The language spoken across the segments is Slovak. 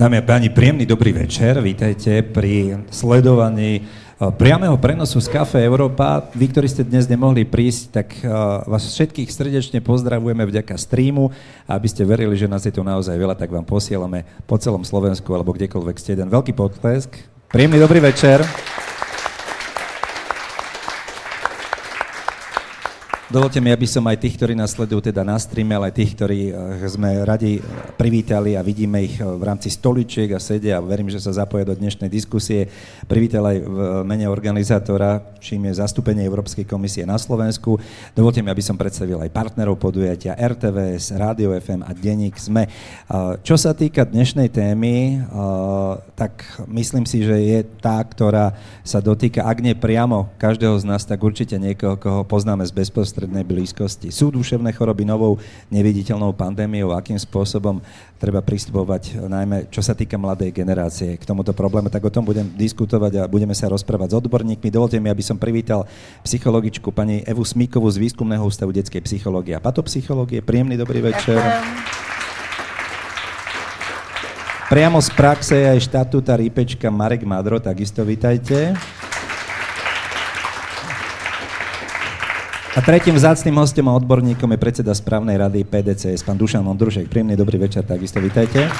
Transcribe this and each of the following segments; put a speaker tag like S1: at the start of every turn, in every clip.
S1: Dámy a páni, príjemný dobrý večer. Vítajte pri sledovaní eh, priamého prenosu z Kafe Európa. Vy, ktorí ste dnes nemohli prísť, tak eh, vás všetkých srdečne pozdravujeme vďaka streamu. A aby ste verili, že nás je tu naozaj veľa, tak vám posielame po celom Slovensku alebo kdekoľvek ste jeden veľký potlesk. Príjemný dobrý večer. Dovolte mi, aby som aj tých, ktorí nás sledujú teda na streame, ale aj tých, ktorí eh, sme radi privítali a vidíme ich eh, v rámci stoličiek a sedia a verím, že sa zapoja do dnešnej diskusie. Privítal aj v mene organizátora, čím je zastúpenie Európskej komisie na Slovensku. Dovolte mi, aby som predstavil aj partnerov podujatia RTVS, Rádio FM a Denník SME. Čo sa týka dnešnej témy, eh, tak myslím si, že je tá, ktorá sa dotýka, ak nie priamo každého z nás, tak určite niekoho, koho poznáme z bezprostredného bezprostrednej blízkosti. Sú duševné choroby novou neviditeľnou pandémiou, akým spôsobom treba pristupovať, najmä čo sa týka mladej generácie k tomuto problému, tak o tom budem diskutovať a budeme sa rozprávať s odborníkmi. Dovolte mi, aby som privítal psychologičku pani Evu Smíkovú z Výskumného ústavu detskej psychológie a patopsychológie. Príjemný dobrý večer. Priamo z praxe je aj štatúta Rípečka Marek Madro, takisto vítajte. A tretím vzácným hostom a odborníkom je predseda správnej rady PDCS, pán Dušan Ondrušek. Príjemný dobrý večer, takisto vítajte.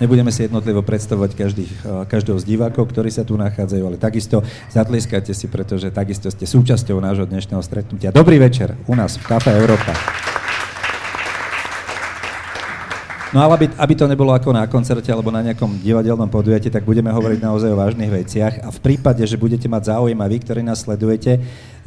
S1: Nebudeme si jednotlivo predstavovať každých, eh, každého z divákov, ktorí sa tu nachádzajú, ale takisto zatlieskajte si, pretože takisto ste súčasťou nášho dnešného stretnutia. Dobrý večer u nás v Kafe Európa. No ale aby, aby to nebolo ako na koncerte alebo na nejakom divadelnom podujatí, tak budeme hovoriť naozaj o vážnych veciach. A v prípade, že budete mať záujem a vy, ktorí nás sledujete,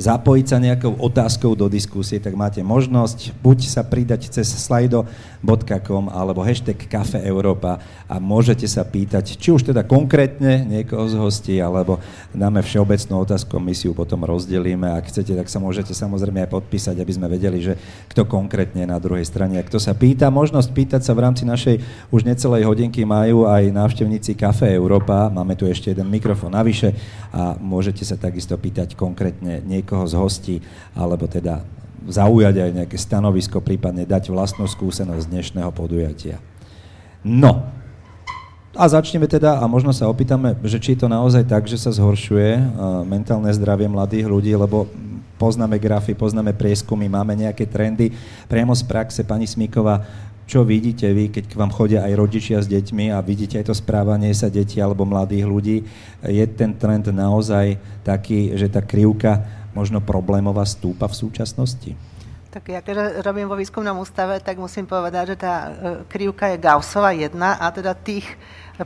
S1: zapojiť sa nejakou otázkou do diskusie, tak máte možnosť buď sa pridať cez slido.com alebo hashtag Kafe Európa a môžete sa pýtať, či už teda konkrétne niekoho z hostí, alebo dáme všeobecnú otázku, my si ju potom rozdelíme. Ak chcete, tak sa môžete samozrejme aj podpísať, aby sme vedeli, že kto konkrétne na druhej strane. A kto sa pýta, možnosť pýtať sa v rámci našej už necelej hodinky majú aj návštevníci Kafe Európa. Máme tu ešte jeden mikrofón navyše a môžete sa takisto pýtať konkrétne niekoho niekoho z hostí, alebo teda zaujať aj nejaké stanovisko, prípadne dať vlastnú skúsenosť dnešného podujatia. No, a začneme teda, a možno sa opýtame, že či je to naozaj tak, že sa zhoršuje uh, mentálne zdravie mladých ľudí, lebo poznáme grafy, poznáme prieskumy, máme nejaké trendy. Priamo z praxe, pani Smíková, čo vidíte vy, keď k vám chodia aj rodičia s deťmi a vidíte aj to správanie sa detí alebo mladých ľudí? Je ten trend naozaj taký, že tá krivka možno problémová stúpa v súčasnosti?
S2: Tak ja keď robím vo výskumnom ústave, tak musím povedať, že tá e, krivka je Gaussova jedna a teda tých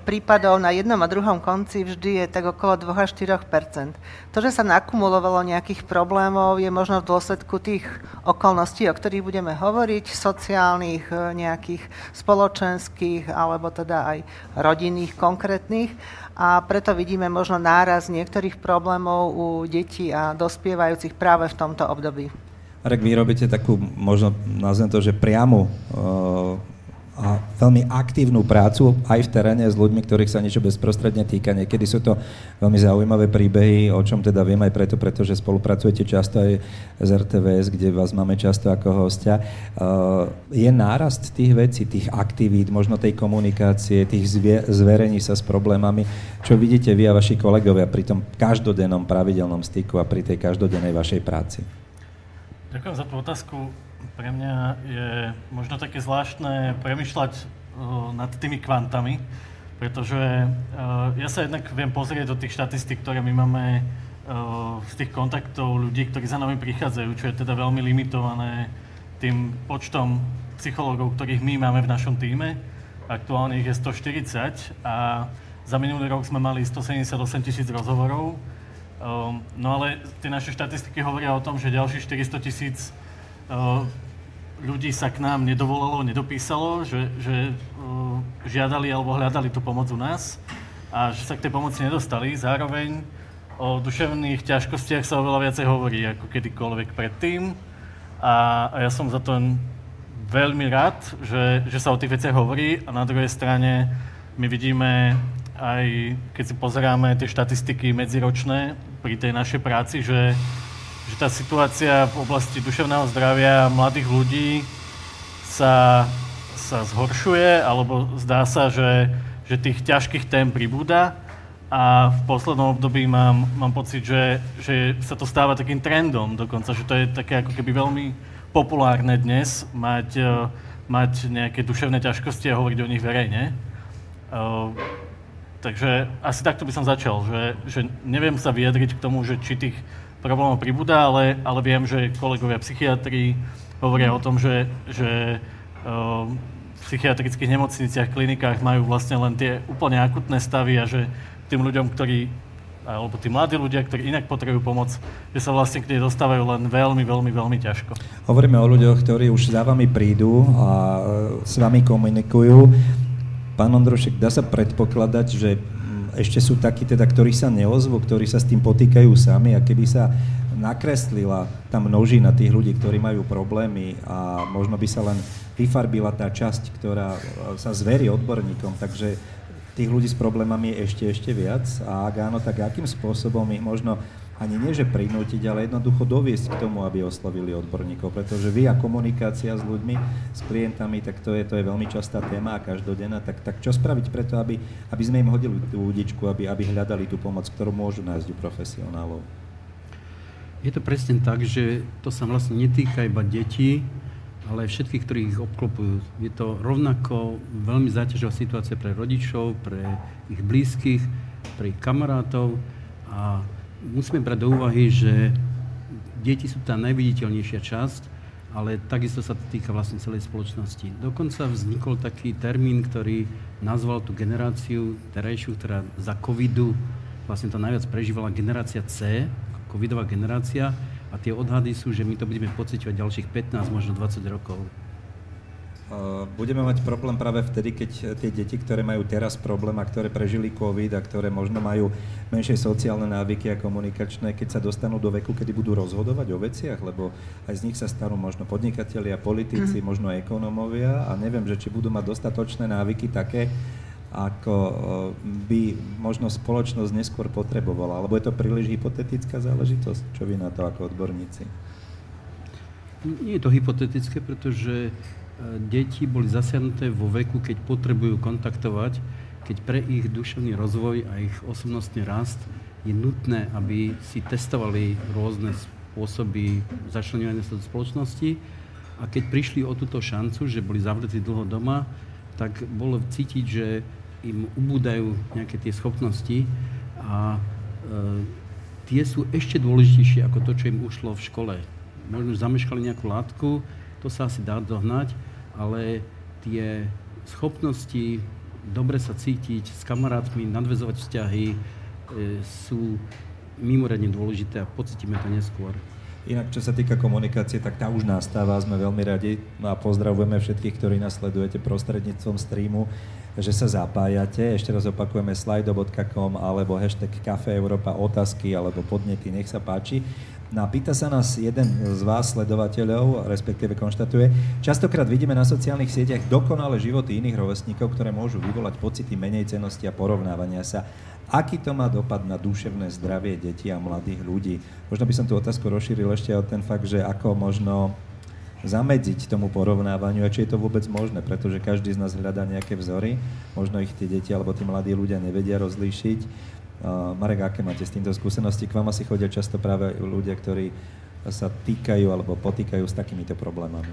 S2: prípadov na jednom a druhom konci vždy je tak okolo 2 až 4% To, že sa nakumulovalo nejakých problémov, je možno v dôsledku tých okolností, o ktorých budeme hovoriť, sociálnych, e, nejakých spoločenských alebo teda aj rodinných, konkrétnych a preto vidíme možno náraz niektorých problémov u detí a dospievajúcich práve v tomto období.
S1: Marek, vy robíte takú, možno nazvem to, že priamu a veľmi aktívnu prácu aj v teréne s ľuďmi, ktorých sa niečo bezprostredne týka. Niekedy sú to veľmi zaujímavé príbehy, o čom teda viem aj preto, pretože spolupracujete často aj z RTVS, kde vás máme často ako hostia. Uh, je nárast tých vecí, tých aktivít, možno tej komunikácie, tých zverení sa s problémami, čo vidíte vy a vaši kolegovia pri tom každodennom pravidelnom styku a pri tej každodennej vašej práci?
S3: Ďakujem za tú otázku pre mňa je možno také zvláštne premyšľať uh, nad tými kvantami, pretože uh, ja sa jednak viem pozrieť do tých štatistík, ktoré my máme uh, z tých kontaktov ľudí, ktorí za nami prichádzajú, čo je teda veľmi limitované tým počtom psychológov, ktorých my máme v našom týme. Aktuálne ich je 140 a za minulý rok sme mali 178 tisíc rozhovorov. Um, no ale tie naše štatistiky hovoria o tom, že ďalších 400 tisíc ľudí sa k nám nedovolalo, nedopísalo, že, že žiadali alebo hľadali tú pomoc u nás a že sa k tej pomoci nedostali. Zároveň o duševných ťažkostiach sa oveľa viacej hovorí ako kedykoľvek predtým a, a ja som za to veľmi rád, že, že sa o tých veciach hovorí a na druhej strane my vidíme aj, keď si pozeráme tie štatistiky medziročné pri tej našej práci, že že tá situácia v oblasti duševného zdravia mladých ľudí sa sa zhoršuje, alebo zdá sa, že, že tých ťažkých tém pribúda. A v poslednom období mám, mám pocit, že, že sa to stáva takým trendom dokonca, že to je také ako keby veľmi populárne dnes mať, e, mať nejaké duševné ťažkosti a hovoriť o nich verejne. Uh, takže asi takto by som začal, že, že neviem sa vyjadriť k tomu, že či tých problémov pribúda, ale, ale viem, že kolegovia psychiatri hovoria o tom, že, že uh, v psychiatrických nemocniciach, klinikách majú vlastne len tie úplne akutné stavy a že tým ľuďom, ktorí alebo tí mladí ľudia, ktorí inak potrebujú pomoc, že sa vlastne k nej dostávajú len veľmi, veľmi, veľmi ťažko.
S1: Hovoríme o ľuďoch, ktorí už za vami prídu a e, s vami komunikujú. Pán Ondrošek, dá sa predpokladať, že ešte sú takí, teda, ktorí sa neozvú, ktorí sa s tým potýkajú sami a keby sa nakreslila tá množina tých ľudí, ktorí majú problémy a možno by sa len vyfarbila tá časť, ktorá sa zverí odborníkom, takže tých ľudí s problémami je ešte, ešte viac. A ak áno, tak akým spôsobom ich možno ani nie, že prinútiť, ale jednoducho doviesť k tomu, aby oslovili odborníkov, pretože vy a komunikácia s ľuďmi, s klientami, tak to je, to je veľmi častá téma a každodenná, tak, tak čo spraviť preto, aby, aby sme im hodili tú údičku, aby, aby hľadali tú pomoc, ktorú môžu nájsť u profesionálov?
S4: Je to presne tak, že to sa vlastne netýka iba detí, ale všetkých, ktorí ich obklopujú. Je to rovnako veľmi záťažová situácia pre rodičov, pre ich blízkych, pre ich kamarátov a musíme brať do úvahy, že deti sú tá najviditeľnejšia časť, ale takisto sa to týka vlastne celej spoločnosti. Dokonca vznikol taký termín, ktorý nazval tú generáciu terajšiu, ktorá za covidu vlastne to najviac prežívala generácia C, covidová generácia, a tie odhady sú, že my to budeme pociťovať ďalších 15, možno 20 rokov.
S1: Budeme mať problém práve vtedy, keď tie deti, ktoré majú teraz problém a ktoré prežili COVID a ktoré možno majú menšie sociálne návyky a komunikačné, keď sa dostanú do veku, kedy budú rozhodovať o veciach, lebo aj z nich sa stanú možno podnikatelia, politici, mm. možno ekonómovia a neviem, že či budú mať dostatočné návyky také, ako by možno spoločnosť neskôr potrebovala. Alebo je to príliš hypotetická záležitosť? Čo vy na to ako odborníci?
S4: Nie je to hypotetické, pretože deti boli zasiahnuté vo veku, keď potrebujú kontaktovať, keď pre ich duševný rozvoj a ich osobnostný rast je nutné, aby si testovali rôzne spôsoby začlenovania sa do spoločnosti. A keď prišli o túto šancu, že boli zavretí dlho doma, tak bolo cítiť, že im ubúdajú nejaké tie schopnosti a e, tie sú ešte dôležitejšie ako to, čo im ušlo v škole. Možno zameškali nejakú látku, to sa asi dá dohnať, ale tie schopnosti dobre sa cítiť s kamarátmi, nadvezovať vzťahy e, sú mimoriadne dôležité a pocítime to neskôr.
S1: Inak, čo sa týka komunikácie, tak tá už nastáva, sme veľmi radi. No a pozdravujeme všetkých, ktorí nás sledujete prostredníctvom streamu, že sa zapájate. Ešte raz opakujeme slido.com alebo hashtag Cafe Európa otázky alebo podnety, nech sa páči. No a pýta sa nás jeden z vás, sledovateľov, respektíve konštatuje, častokrát vidíme na sociálnych sieťach dokonalé životy iných rovesníkov, ktoré môžu vyvolať pocity menej cenosti a porovnávania sa. Aký to má dopad na duševné zdravie detí a mladých ľudí? Možno by som tú otázku rozšíril ešte o ten fakt, že ako možno zamedziť tomu porovnávaniu a či je to vôbec možné, pretože každý z nás hľadá nejaké vzory, možno ich tie deti alebo tí mladí ľudia nevedia rozlíšiť Marek, aké máte s týmto skúsenosti? K vám asi chodia často práve ľudia, ktorí sa týkajú alebo potýkajú s takýmito problémami.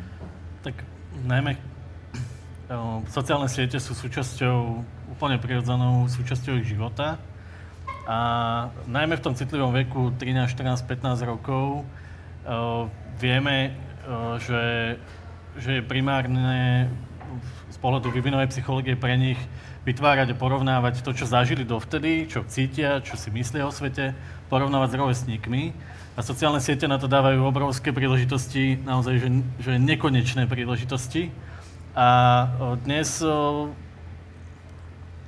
S3: Tak najmä sociálne siete sú súčasťou, úplne prirodzenou súčasťou ich života. A najmä v tom citlivom veku 13, 14, 15 rokov vieme, že, že je primárne z pohľadu vývinovej psychológie pre nich vytvárať a porovnávať to, čo zažili dovtedy, čo cítia, čo si myslia o svete, porovnávať s rovesníkmi. A sociálne siete na to dávajú obrovské príležitosti, naozaj, že, že nekonečné príležitosti. A dnes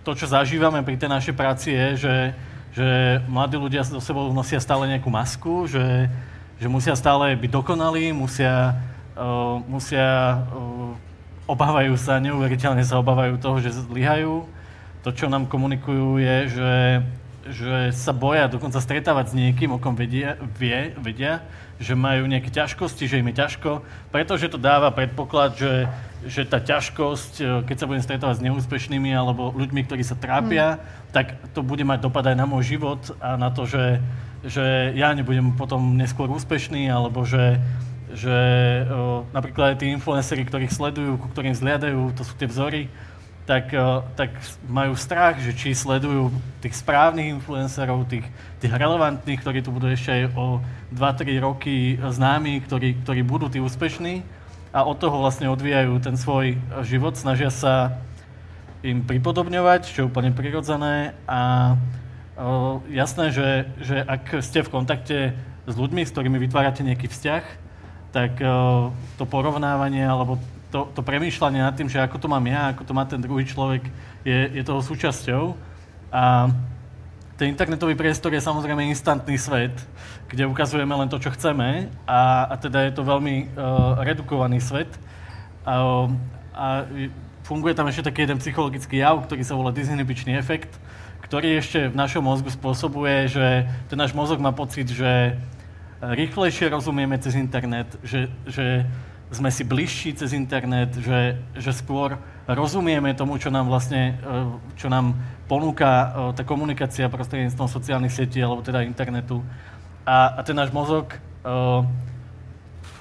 S3: to, čo zažívame pri tej našej práci je, že, že mladí ľudia so sebou nosia stále nejakú masku, že, že musia stále byť dokonalí, musia, musia obávajú sa, neuveriteľne sa obávajú toho, že zlyhajú. To, čo nám komunikujú, je, že, že sa boja dokonca stretávať s niekým, o kom vedia, vie, vedia, že majú nejaké ťažkosti, že im je ťažko, pretože to dáva predpoklad, že, že tá ťažkosť, e, keď sa budem stretávať s neúspešnými alebo ľuďmi, ktorí sa trápia, hmm. tak to bude mať dopad aj na môj život a na to, že, že ja nebudem potom neskôr úspešný, alebo že, že o, napríklad aj tí influenceri, ktorých sledujú, ku ktorým zliadajú, to sú tie vzory, tak, tak majú strach, že či sledujú tých správnych influencerov, tých, tých relevantných, ktorí tu budú ešte aj o 2-3 roky známi, ktorí, ktorí budú tí úspešní a od toho vlastne odvíjajú ten svoj život, snažia sa im pripodobňovať, čo je úplne prirodzené a o, jasné, že, že ak ste v kontakte s ľuďmi, s ktorými vytvárate nejaký vzťah, tak o, to porovnávanie alebo to, to premýšľanie nad tým, že ako to mám ja, ako to má ten druhý človek, je, je toho súčasťou. A ten internetový priestor je samozrejme instantný svet, kde ukazujeme len to, čo chceme a, a teda je to veľmi uh, redukovaný svet. A, a funguje tam ešte taký jeden psychologický jav, ktorý sa volá disinhibičný efekt, ktorý ešte v našom mozgu spôsobuje, že ten náš mozog má pocit, že rýchlejšie rozumieme cez internet, že, že sme si bližší cez internet, že, že skôr rozumieme tomu, čo nám vlastne, e, čo nám ponúka e, tá komunikácia prostredníctvom sociálnych sietí alebo teda internetu. A, a ten náš mozog uh,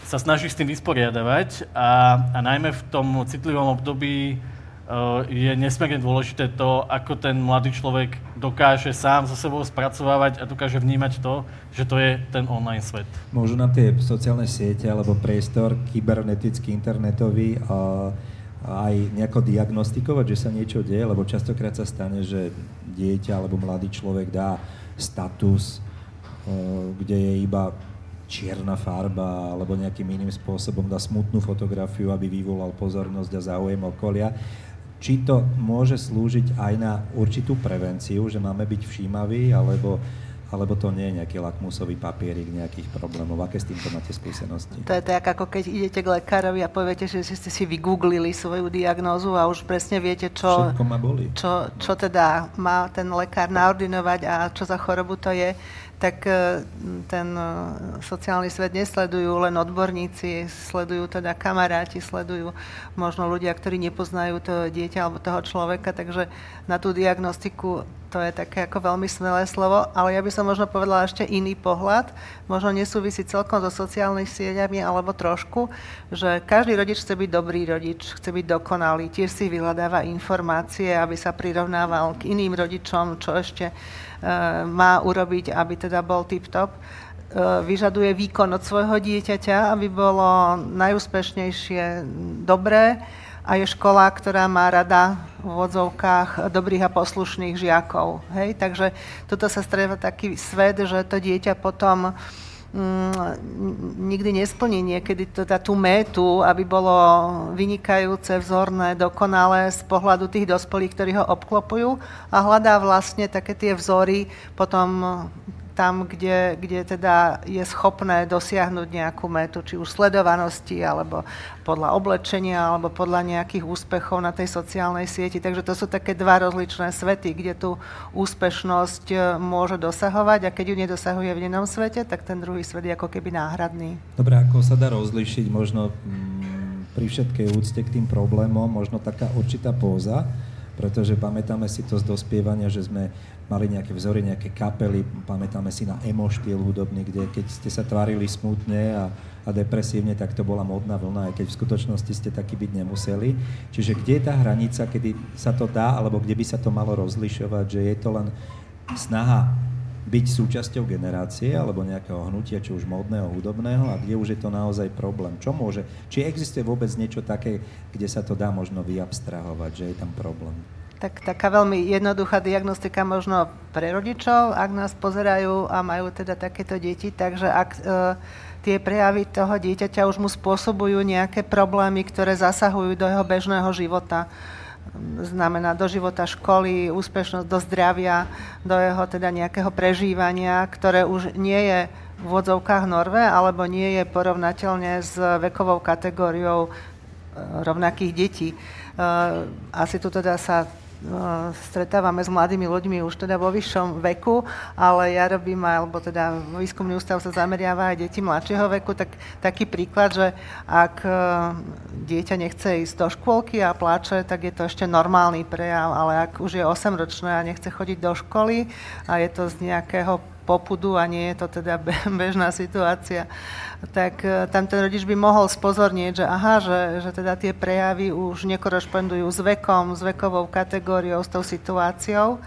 S3: sa snaží s tým vysporiadavať a, a najmä v tom citlivom období je nesmierne dôležité to, ako ten mladý človek dokáže sám so sebou spracovávať a dokáže vnímať to, že to je ten online svet.
S1: Môžu nám tie sociálne siete alebo priestor kybernetický, internetový a aj nejako diagnostikovať, že sa niečo deje, lebo častokrát sa stane, že dieťa alebo mladý človek dá status, kde je iba čierna farba alebo nejakým iným spôsobom dá smutnú fotografiu, aby vyvolal pozornosť a záujem okolia. Či to môže slúžiť aj na určitú prevenciu, že máme byť všímaví, alebo alebo to nie je nejaký lakmusový papierik nejakých problémov? Aké s týmto máte skúsenosti?
S2: To je tak, ako keď idete k lekárovi a poviete, že ste si vygooglili svoju diagnózu a už presne viete, čo,
S1: ma boli.
S2: čo, čo teda má ten lekár naordinovať a čo za chorobu to je tak e, ten e, sociálny svet nesledujú len odborníci, sledujú teda kamaráti, sledujú možno ľudia, ktorí nepoznajú to dieťa alebo toho človeka, takže na tú diagnostiku to je také ako veľmi smelé slovo, ale ja by som možno povedala ešte iný pohľad, možno nesúvisí celkom so sociálnymi sieťami, alebo trošku, že každý rodič chce byť dobrý rodič, chce byť dokonalý, tiež si vyhľadáva informácie, aby sa prirovnával k iným rodičom, čo ešte má urobiť, aby teda bol tip-top, eh, vyžaduje výkon od svojho dieťaťa, aby bolo najúspešnejšie dobré a je škola, ktorá má rada v vodzovkách dobrých a poslušných žiakov. Hej? Takže toto sa stretá taký svet, že to dieťa potom Mm, nikdy nesplní niekedy teda tú métu, aby bolo vynikajúce, vzorné, dokonalé z pohľadu tých dospelých, ktorí ho obklopujú a hľadá vlastne také tie vzory potom tam, kde, kde teda je schopné dosiahnuť nejakú metu, či už sledovanosti, alebo podľa oblečenia, alebo podľa nejakých úspechov na tej sociálnej sieti. Takže to sú také dva rozličné svety, kde tú úspešnosť e, môže dosahovať a keď ju nedosahuje v jednom svete, tak ten druhý svet je ako keby náhradný.
S1: Dobre, ako sa dá rozlišiť možno mm, pri všetkej úcte k tým problémom, možno taká určitá póza, pretože pamätáme si to z dospievania, že sme mali nejaké vzory, nejaké kapely, pamätáme si na emo štýl hudobný, kde keď ste sa tvárili smutne a, a depresívne, tak to bola modná vlna, aj keď v skutočnosti ste taký byť nemuseli. Čiže kde je tá hranica, kedy sa to dá, alebo kde by sa to malo rozlišovať, že je to len snaha byť súčasťou generácie alebo nejakého hnutia, či už modného, hudobného a kde už je to naozaj problém. Čo môže, či existuje vôbec niečo také, kde sa to dá možno vyabstrahovať, že je tam problém?
S2: Tak taká veľmi jednoduchá diagnostika možno pre rodičov, ak nás pozerajú a majú teda takéto deti, takže ak e, tie prejavy toho dieťaťa už mu spôsobujú nejaké problémy, ktoré zasahujú do jeho bežného života, znamená do života školy, úspešnosť, do zdravia, do jeho teda nejakého prežívania, ktoré už nie je v vodzovkách norve, alebo nie je porovnateľne s vekovou kategóriou e, rovnakých detí. E, asi tu teda sa stretávame s mladými ľuďmi už teda vo vyššom veku, ale ja robím, alebo teda výskumný ústav sa zameriava aj deti mladšieho veku, tak taký príklad, že ak dieťa nechce ísť do škôlky a pláče, tak je to ešte normálny prejav, ale ak už je 8-ročné a nechce chodiť do školy a je to z nejakého popudu a nie je to teda bežná situácia, tak e, tam ten rodič by mohol spozornieť, že aha, že, že teda tie prejavy už nekorešpondujú s vekom, s vekovou kategóriou, s tou situáciou.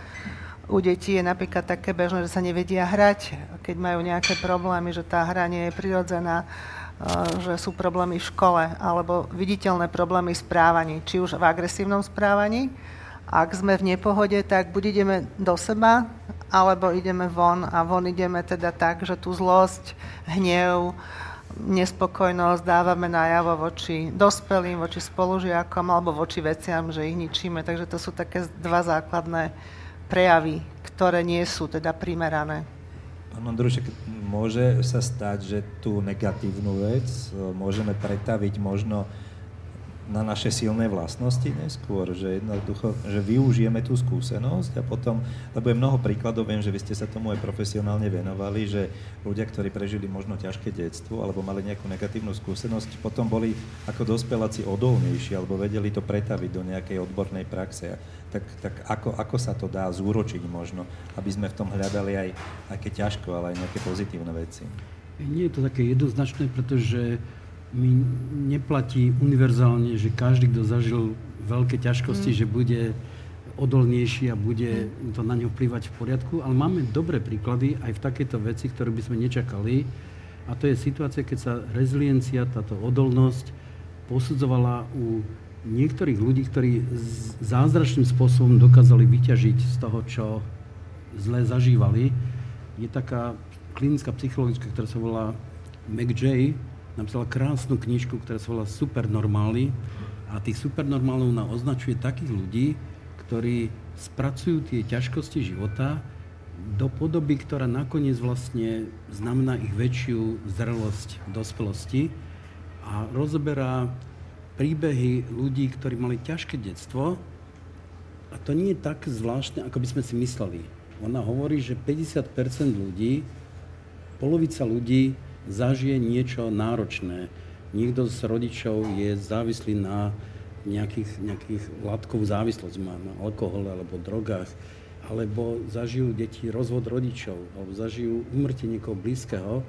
S2: U detí je napríklad také bežné, že sa nevedia hrať, keď majú nejaké problémy, že tá hra nie je prirodzená, e, že sú problémy v škole, alebo viditeľné problémy v správaní, či už v agresívnom správaní, ak sme v nepohode, tak buď ideme do seba, alebo ideme von a von ideme teda tak, že tú zlosť, hnev, nespokojnosť dávame najavo voči dospelým, voči spolužiakom alebo voči veciam, že ich ničíme. Takže to sú také dva základné prejavy, ktoré nie sú teda primerané.
S1: Pán Ondrušek, môže sa stať, že tú negatívnu vec môžeme pretaviť možno na naše silné vlastnosti neskôr, že jednoducho, že využijeme tú skúsenosť a potom, lebo je mnoho príkladov, viem, že vy ste sa tomu aj profesionálne venovali, že ľudia, ktorí prežili možno ťažké detstvo alebo mali nejakú negatívnu skúsenosť, potom boli ako dospeláci odolnejší alebo vedeli to pretaviť do nejakej odbornej praxe. Tak, tak ako, ako sa to dá zúročiť možno, aby sme v tom hľadali aj, aj ťažko, ale aj nejaké pozitívne veci?
S4: Nie je to také jednoznačné, pretože mi neplatí univerzálne, že každý, kto zažil veľké ťažkosti, mm. že bude odolnejší a bude mm. to na ňo vplyvať v poriadku, ale máme dobré príklady aj v takejto veci, ktoré by sme nečakali. A to je situácia, keď sa reziliencia, táto odolnosť posudzovala u niektorých ľudí, ktorí zázračným spôsobom dokázali vyťažiť z toho, čo zle zažívali. Je taká klinická psychologická, ktorá sa volá McJ, napísala krásnu knižku, ktorá sa volá Supernormály a tých supernormálov nám označuje takých ľudí, ktorí spracujú tie ťažkosti života do podoby, ktorá nakoniec vlastne znamená ich väčšiu zrelosť v dospelosti a rozoberá príbehy ľudí, ktorí mali ťažké detstvo a to nie je tak zvláštne, ako by sme si mysleli. Ona hovorí, že 50% ľudí, polovica ľudí zažije niečo náročné. Niekto z rodičov je závislý na nejakých, nejakých látkovú závislosť, má na alkohole alebo drogách, alebo zažijú deti rozvod rodičov, alebo zažijú umrtie niekoho blízkeho,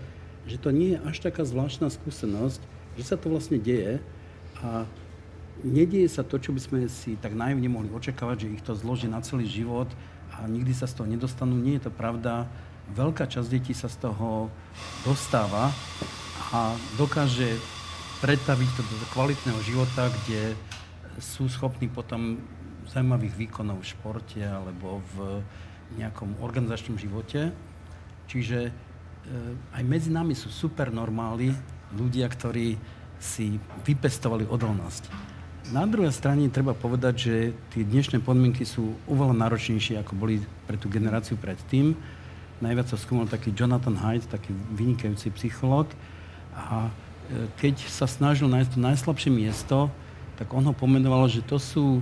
S4: že to nie je až taká zvláštna skúsenosť, že sa to vlastne deje a nedieje sa to, čo by sme si tak naivne mohli očakávať, že ich to zloží na celý život a nikdy sa z toho nedostanú. Nie je to pravda veľká časť detí sa z toho dostáva a dokáže pretaviť to do kvalitného života, kde sú schopní potom zaujímavých výkonov v športe alebo v nejakom organizačnom živote. Čiže e, aj medzi nami sú super normáli, ľudia, ktorí si vypestovali odolnosť. Na druhej strane treba povedať, že tie dnešné podmienky sú oveľa náročnejšie, ako boli pre tú generáciu predtým najviac sa skúmal taký Jonathan Haidt, taký vynikajúci psychológ. A e, keď sa snažil nájsť to najslabšie miesto, tak on ho pomenoval, že to sú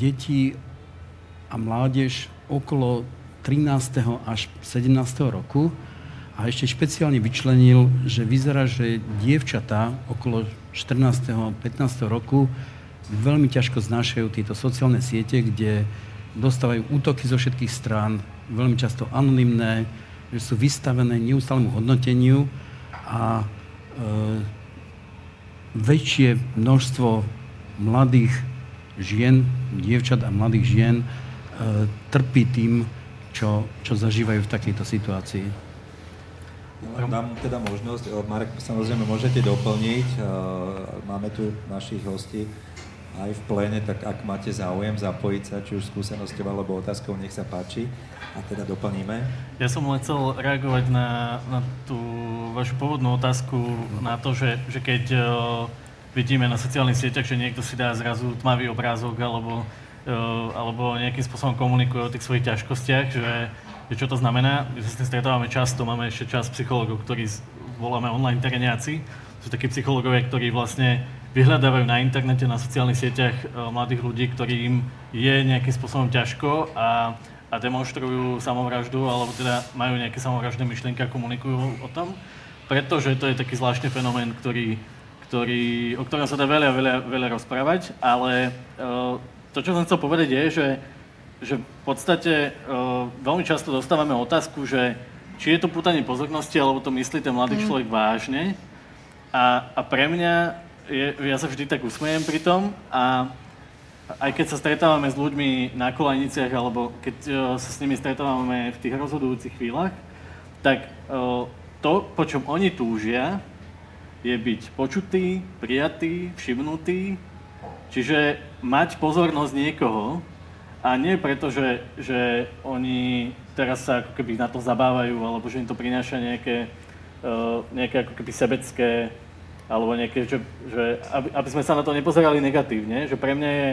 S4: deti a mládež okolo 13. až 17. roku a ešte špeciálne vyčlenil, že vyzerá, že dievčatá okolo 14. 15. roku veľmi ťažko znášajú tieto sociálne siete, kde dostávajú útoky zo všetkých strán, veľmi často anonymné, že sú vystavené neustálemu hodnoteniu a e, väčšie množstvo mladých žien, dievčat a mladých žien e, trpí tým, čo, čo zažívajú v takejto situácii.
S1: Dám teda možnosť, Marek, samozrejme môžete doplniť, e, máme tu našich hostí, aj v pléne, tak ak máte záujem zapojiť sa, či už skúsenosťou alebo otázkou, nech sa páči a teda doplníme.
S3: Ja som len chcel reagovať na, na tú vašu pôvodnú otázku, na to, že, že keď uh, vidíme na sociálnych sieťach, že niekto si dá zrazu tmavý obrázok alebo, uh, alebo nejakým spôsobom komunikuje o tých svojich ťažkostiach, že, že čo to znamená. My sa s tým stretávame často, máme ešte čas psychologov, ktorí voláme online tereňáci. Sú takí psychológovia, ktorí vlastne vyhľadávajú na internete, na sociálnych sieťach mladých ľudí, ktorým je nejakým spôsobom ťažko a, a demonstrujú samovraždu, alebo teda majú nejaké samovražné myšlienky a komunikujú o tom, pretože to je taký zvláštny fenomén, ktorý, ktorý, o ktorom sa dá veľa, veľa, veľa rozprávať, ale to, čo som chcel povedať je, že že v podstate uh, veľmi často dostávame otázku, že či je to putanie pozornosti, alebo to myslí ten mladý mm. človek vážne. A, a pre mňa, je, ja sa vždy tak usmejem pri tom a aj keď sa stretávame s ľuďmi na kolajniciach, alebo keď uh, sa s nimi stretávame v tých rozhodujúcich chvíľach, tak uh, to, po čom oni túžia, je byť počutý, prijatý, všimnutý, čiže mať pozornosť niekoho, a nie preto, že, že oni teraz sa ako keby na to zabávajú, alebo že im to prináša nejaké, uh, nejaké ako keby sebecké, alebo nejaké, že, že aby, aby sme sa na to nepozerali negatívne, že pre mňa je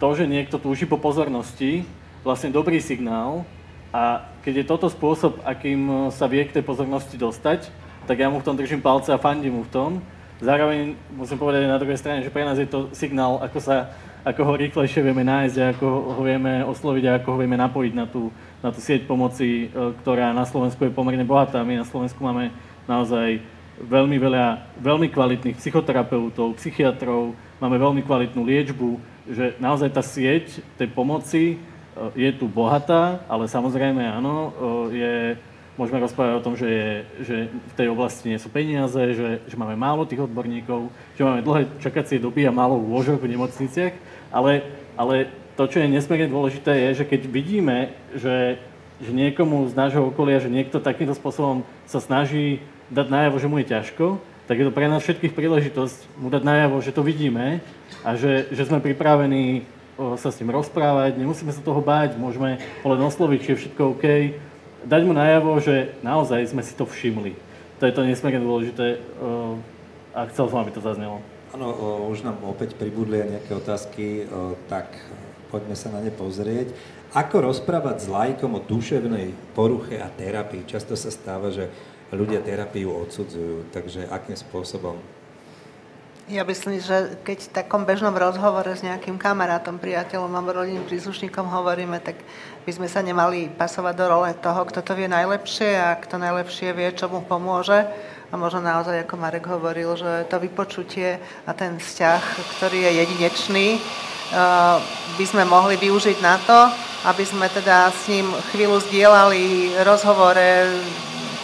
S3: to, že niekto túži po pozornosti, vlastne dobrý signál a keď je toto spôsob, akým sa vie k tej pozornosti dostať, tak ja mu v tom držím palce a fandím mu v tom. Zároveň musím povedať na druhej strane, že pre nás je to signál, ako sa ako ho rýchlejšie vieme nájsť a ako ho vieme osloviť a ako ho vieme napojiť na tú, na tú sieť pomoci, e, ktorá na Slovensku je pomerne bohatá. My na Slovensku máme naozaj veľmi veľa veľmi kvalitných psychoterapeutov, psychiatrov, máme veľmi kvalitnú liečbu, že naozaj tá sieť tej pomoci e, je tu bohatá, ale samozrejme áno, e, je, môžeme rozprávať o tom, že, je, že v tej oblasti nie sú peniaze, že, že máme málo tých odborníkov, že máme dlhé čakacie doby a málo lôžok v nemocniciach, ale, ale to, čo je nesmierne dôležité, je, že keď vidíme, že, že niekomu z nášho okolia, že niekto takýmto spôsobom sa snaží dať najavo, že mu je ťažko, tak je to pre nás všetkých príležitosť mu dať najavo, že to vidíme a že, že sme pripravení sa s ním rozprávať, nemusíme sa toho báť, môžeme ho len osloviť, či je všetko OK, dať mu najavo, že naozaj sme si to všimli. To je to nesmierne dôležité a chcel som, aby to zaznelo.
S1: Áno, už nám opäť pribudli nejaké otázky, tak poďme sa na ne pozrieť. Ako rozprávať s lajkom o duševnej poruche a terapii? Často sa stáva, že ľudia terapiu odsudzujú, takže akým spôsobom?
S2: Ja myslím, že keď v takom bežnom rozhovore s nejakým kamarátom, priateľom alebo rodinným príslušníkom hovoríme, tak by sme sa nemali pasovať do role toho, kto to vie najlepšie a kto najlepšie vie, čo mu pomôže a možno naozaj, ako Marek hovoril, že to vypočutie a ten vzťah, ktorý je jedinečný, eh, by sme mohli využiť na to, aby sme teda s ním chvíľu zdieľali rozhovore,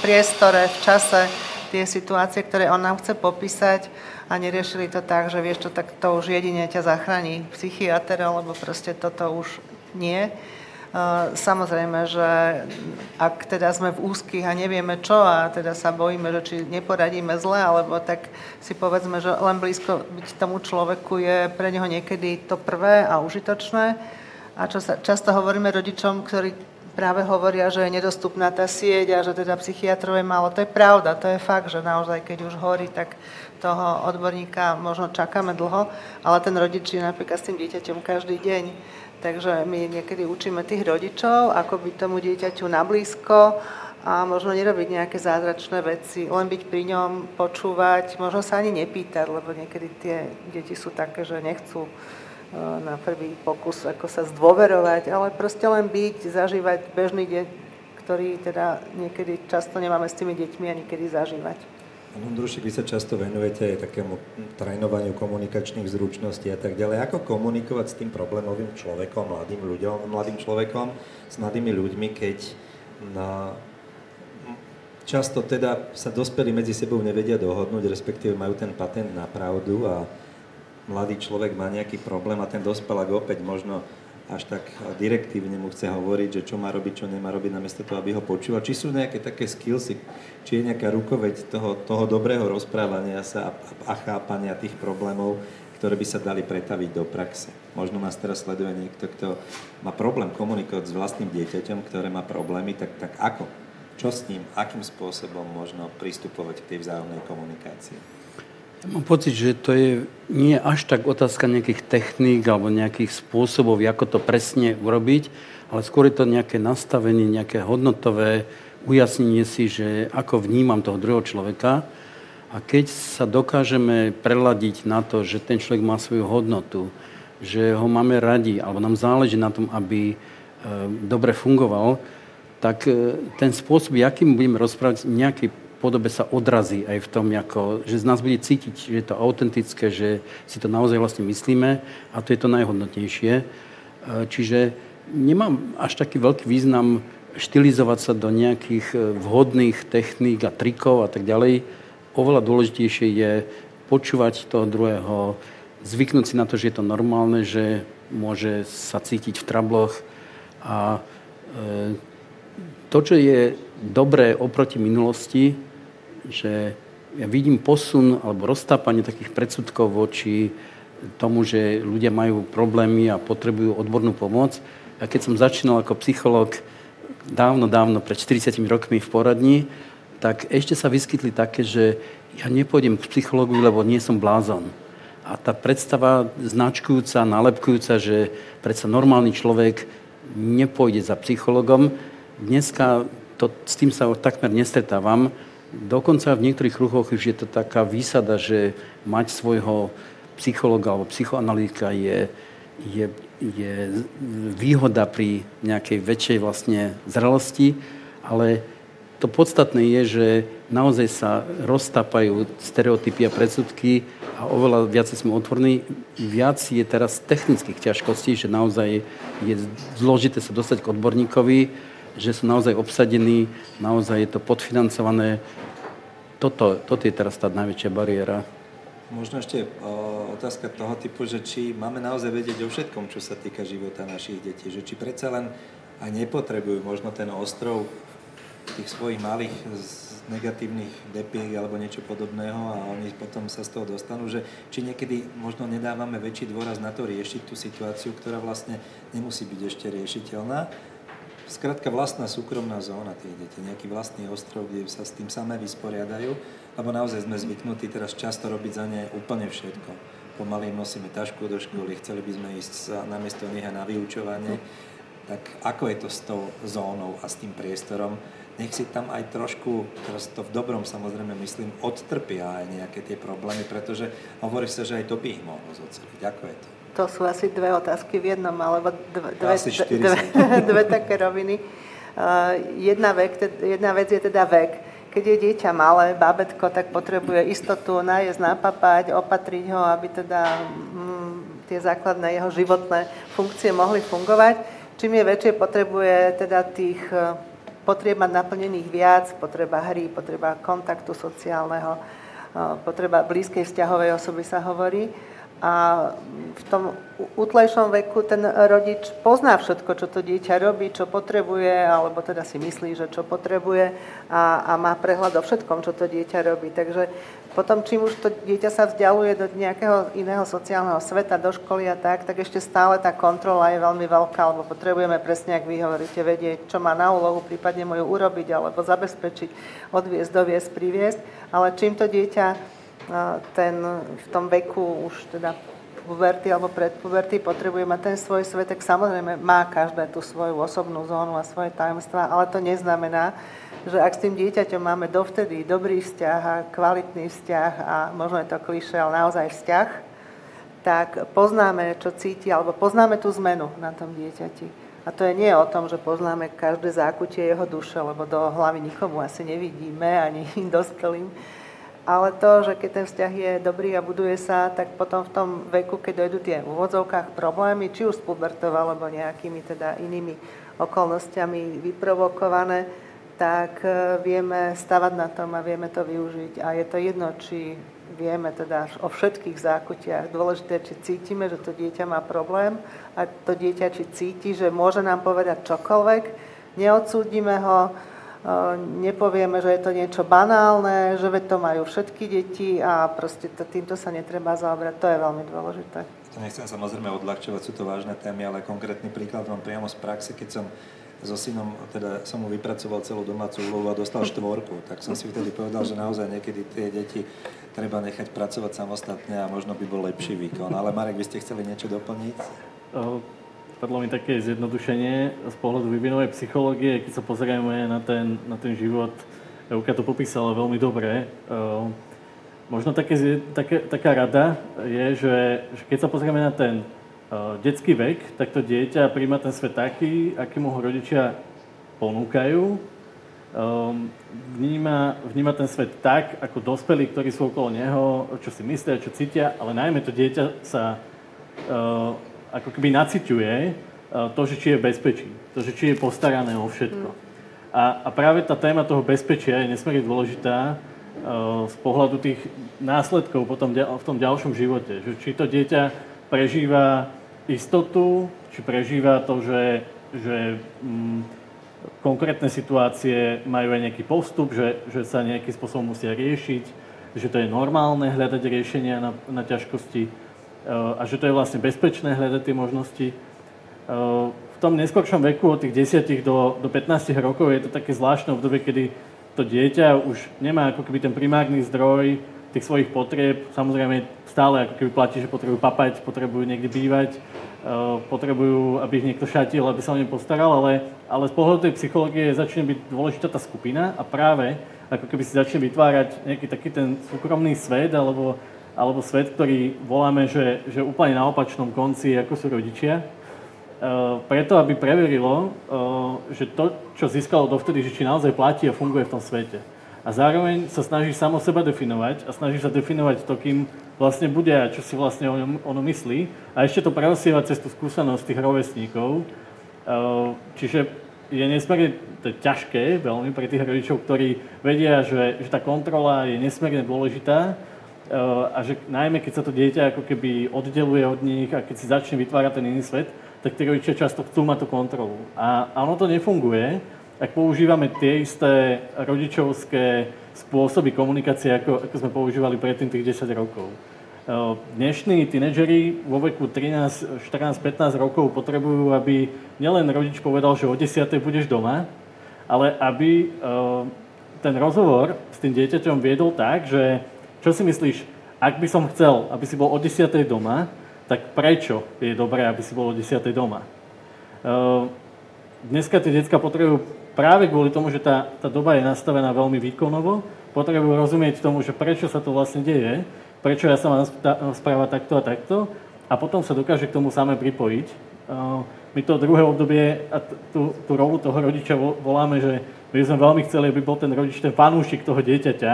S2: priestore, v čase tie situácie, ktoré on nám chce popísať a neriešili to tak, že vieš čo, tak to už jedine ťa zachráni psychiatr, alebo proste toto už nie. Samozrejme, že ak teda sme v úzkých a nevieme čo a teda sa bojíme, že či neporadíme zle, alebo tak si povedzme, že len blízko byť tomu človeku je pre neho niekedy to prvé a užitočné. A čo sa často hovoríme rodičom, ktorí práve hovoria, že je nedostupná tá sieť a že teda psychiatrov je málo. To je pravda, to je fakt, že naozaj keď už horí, tak toho odborníka možno čakáme dlho, ale ten rodič je napríklad s tým dieťaťom každý deň. Takže my niekedy učíme tých rodičov, ako byť tomu dieťaťu nablízko a možno nerobiť nejaké zázračné veci, len byť pri ňom, počúvať, možno sa ani nepýtať, lebo niekedy tie deti sú také, že nechcú na prvý pokus ako sa zdôverovať, ale proste len byť, zažívať bežný deň, ktorý teda niekedy často nemáme s tými deťmi ani kedy zažívať.
S1: Pán Ondrušik, vy sa často venujete aj takému trénovaniu komunikačných zručností a tak ďalej. Ako komunikovať s tým problémovým človekom, mladým ľuďom, mladým človekom, s mladými ľuďmi, keď na... často teda sa dospelí medzi sebou nevedia dohodnúť, respektíve majú ten patent na pravdu a mladý človek má nejaký problém a ten dospelák opäť možno až tak direktívne mu chce hovoriť, že čo má robiť, čo nemá robiť, namiesto toho, aby ho počúval. Či sú nejaké také skillsy, či je nejaká rukoveď toho, toho dobrého rozprávania sa a, a chápania tých problémov, ktoré by sa dali pretaviť do praxe. Možno nás teraz sleduje niekto, kto má problém komunikovať s vlastným dieťaťom, ktoré má problémy, tak, tak ako? Čo s ním? Akým spôsobom možno pristupovať k tej vzájomnej komunikácii?
S4: Mám pocit, že to je nie až tak otázka nejakých techník alebo nejakých spôsobov, ako to presne urobiť, ale skôr je to nejaké nastavenie, nejaké hodnotové ujasnenie si, že ako vnímam toho druhého človeka. A keď sa dokážeme preladiť na to, že ten človek má svoju hodnotu, že ho máme radi, alebo nám záleží na tom, aby e, dobre fungoval, tak e, ten spôsob, akým budeme rozprávať, nejakej podobe sa odrazí aj v tom, ako, že z nás bude cítiť, že je to autentické, že si to naozaj vlastne myslíme a to je to najhodnotnejšie. E, čiže nemám až taký veľký význam štilizovať sa do nejakých vhodných techník a trikov a tak ďalej oveľa dôležitejšie je počúvať toho druhého, zvyknúť si na to, že je to normálne, že môže sa cítiť v trabloch a e, to, čo je dobré oproti minulosti, že ja vidím posun alebo roztápanie takých predsudkov voči tomu, že ľudia majú problémy a potrebujú odbornú pomoc. A keď som začínal ako psychológ dávno, dávno, pred 40 rokmi v poradni, tak ešte sa vyskytli také, že ja nepôjdem k psychologu, lebo nie som blázon. A tá predstava značkujúca, nálepkujúca, že predsa normálny človek nepôjde za psychologom, dneska to, s tým sa takmer nestretávam. Dokonca v niektorých kruhoch už je to taká výsada, že mať svojho psychologa alebo psychoanalytika je, je, je výhoda pri nejakej väčšej vlastne zrelosti, ale to podstatné je, že naozaj sa roztapajú stereotypy a predsudky a oveľa viac sme otvorní. Viac je teraz technických ťažkostí, že naozaj je zložité sa dostať k odborníkovi, že sú naozaj obsadení, naozaj je to podfinancované. Toto, toto je teraz tá najväčšia bariéra.
S1: Možno ešte o, otázka toho typu, že či máme naozaj vedieť o všetkom, čo sa týka života našich detí. Že či predsa len aj nepotrebujú možno ten ostrov tých svojich malých negatívnych depiek alebo niečo podobného a oni potom sa z toho dostanú, že či niekedy možno nedávame väčší dôraz na to riešiť tú situáciu, ktorá vlastne nemusí byť ešte riešiteľná. Skrátka vlastná súkromná zóna tých detí, nejaký vlastný ostrov, kde sa s tým samé vysporiadajú, lebo naozaj sme zvyknutí teraz často robiť za ne úplne všetko. Pomaly nosíme tašku do školy, chceli by sme ísť namiesto nich aj na vyučovanie. Tak ako je to s tou zónou a s tým priestorom? nech si tam aj trošku, teraz to v dobrom samozrejme myslím, odtrpia aj nejaké tie problémy, pretože hovorí sa, že aj to by ich mohlo zoceliť. Ako je to?
S2: To sú asi dve otázky v jednom, alebo dve, dve, dve, dve také roviny. Uh, jedna, vek, jedna vec je teda vek. Keď je dieťa malé, bábetko, tak potrebuje istotu, nájsť, napapať, opatriť ho, aby teda mm, tie základné jeho životné funkcie mohli fungovať. Čím je väčšie, potrebuje teda tých potrieb mať naplnených viac, potreba hry, potreba kontaktu sociálneho, potreba blízkej vzťahovej osoby sa hovorí. A v tom útlejšom veku ten rodič pozná všetko, čo to dieťa robí, čo potrebuje, alebo teda si myslí, že čo potrebuje a, a má prehľad o všetkom, čo to dieťa robí. Takže potom, čím už to dieťa sa vzdialuje do nejakého iného sociálneho sveta, do školy a tak, tak ešte stále tá kontrola je veľmi veľká, lebo potrebujeme presne, ak vy hovoríte, vedieť, čo má na úlohu, prípadne moju urobiť, alebo zabezpečiť, odviesť, doviesť, priviesť. Ale čím to dieťa ten v tom veku už teda puberty alebo pred puberty potrebuje mať ten svoj svet, tak samozrejme má každé tú svoju osobnú zónu a svoje tajomstvá, ale to neznamená, že ak s tým dieťaťom máme dovtedy dobrý vzťah a kvalitný vzťah a možno je to kliše, ale naozaj vzťah, tak poznáme, čo cíti, alebo poznáme tú zmenu na tom dieťati. A to je nie o tom, že poznáme každé zákutie jeho duše, lebo do hlavy nikomu asi nevidíme, ani dospelým. Ale to, že keď ten vzťah je dobrý a buduje sa, tak potom v tom veku, keď dojdú tie v úvodzovkách problémy, či už s pubertou alebo nejakými teda inými okolnostiami vyprovokované, tak e, vieme stavať na tom a vieme to využiť. A je to jedno, či vieme teda o všetkých zákutiach. Dôležité, či cítime, že to dieťa má problém a to dieťa, či cíti, že môže nám povedať čokoľvek, neodsúdime ho, nepovieme, že je to niečo banálne, že veď to majú všetky deti a proste to, týmto sa netreba zaobrať. To je veľmi dôležité.
S1: To nechcem samozrejme odľahčovať, sú to vážne témy, ale konkrétny príklad mám priamo z praxe, keď som so synom, teda som mu vypracoval celú domácu úlohu a dostal štvorku, tak som si vtedy povedal, že naozaj niekedy tie deti treba nechať pracovať samostatne a možno by bol lepší výkon. Ale Marek, vy ste chceli niečo doplniť?
S3: Padlo mi také zjednodušenie z pohľadu vývinovej psychológie, keď sa pozrieme na ten, na ten život. Euka to popísala veľmi dobre. možno také, také, taká rada je, že, že keď sa pozrieme na ten uh, detský vek, tak to dieťa príjma ten svet taký, aký mu ho rodičia ponúkajú. Um, vníma, vníma ten svet tak, ako dospelí, ktorí sú okolo neho, čo si myslia, čo cítia, ale najmä to dieťa sa ako keby naciťuje uh, to, že či je v bezpečí, to, že či je postarané o všetko. Mm. A, a práve tá téma toho bezpečia je nesmierne dôležitá uh, z pohľadu tých následkov potom v tom ďalšom živote. Že či to dieťa prežíva istotu, či prežíva to, že, že um, konkrétne situácie majú aj nejaký postup, že, že sa nejakým spôsobom musia riešiť, že to je normálne hľadať riešenia na, na ťažkosti a že to je vlastne bezpečné hľadať tie možnosti. Uh, v tom neskôršom veku od tých 10 do, do 15 rokov je to také zvláštne obdobie, kedy to dieťa už nemá ako keby ten primárny zdroj tých svojich potrieb. Samozrejme stále ako keby platí, že potrebujú papať, potrebujú niekde bývať, Eh, potrebujú, aby ich niekto šatil, aby sa o ne postaral, ale, ale z pohľadu tej psychológie začne byť dôležitá tá skupina a práve ako keby si začne vytvárať nejaký taký ten súkromný svet alebo, alebo svet, ktorý voláme, že, že úplne na opačnom konci, ako sú rodičia. Uh, preto, aby preverilo, uh, že to, čo získalo dovtedy, že či naozaj platí a funguje v tom svete. A zároveň sa snaží samo seba definovať a snaží sa definovať to, kým vlastne bude a čo si vlastne o ono myslí. A ešte to presieva cez tú skúsenosť tých rovesníkov. Ehm, čiže je nesmierne to je ťažké veľmi pre tých rodičov, ktorí vedia, že, že tá kontrola je nesmierne dôležitá a že najmä keď sa to dieťa ako keby oddeluje od nich a keď si začne vytvárať ten iný svet, tak tí rodičia často chcú mať tú kontrolu. A, a ono to nefunguje, ak používame tie isté rodičovské spôsoby komunikácie, ako, ako sme používali predtým tých 10 rokov. Dnešní tínedžeri vo veku 13, 14, 15 rokov potrebujú, aby nielen rodič povedal, že o 10. budeš doma, ale aby ten rozhovor s tým dieťaťom viedol tak, že čo si myslíš, ak by som chcel, aby si bol o 10. doma, tak prečo je dobré, aby si bol o 10. doma? Dneska tie detská potrebujú práve kvôli tomu, že tá, tá doba je nastavená veľmi výkonovo, potrebujú rozumieť tomu, že prečo sa to vlastne deje prečo ja sa mám správať takto a takto a potom sa dokáže k tomu samé pripojiť. My to druhé obdobie a tú, tú rolu toho rodiča voláme, že my sme veľmi chceli, aby bol ten rodič ten fanúšik toho dieťaťa.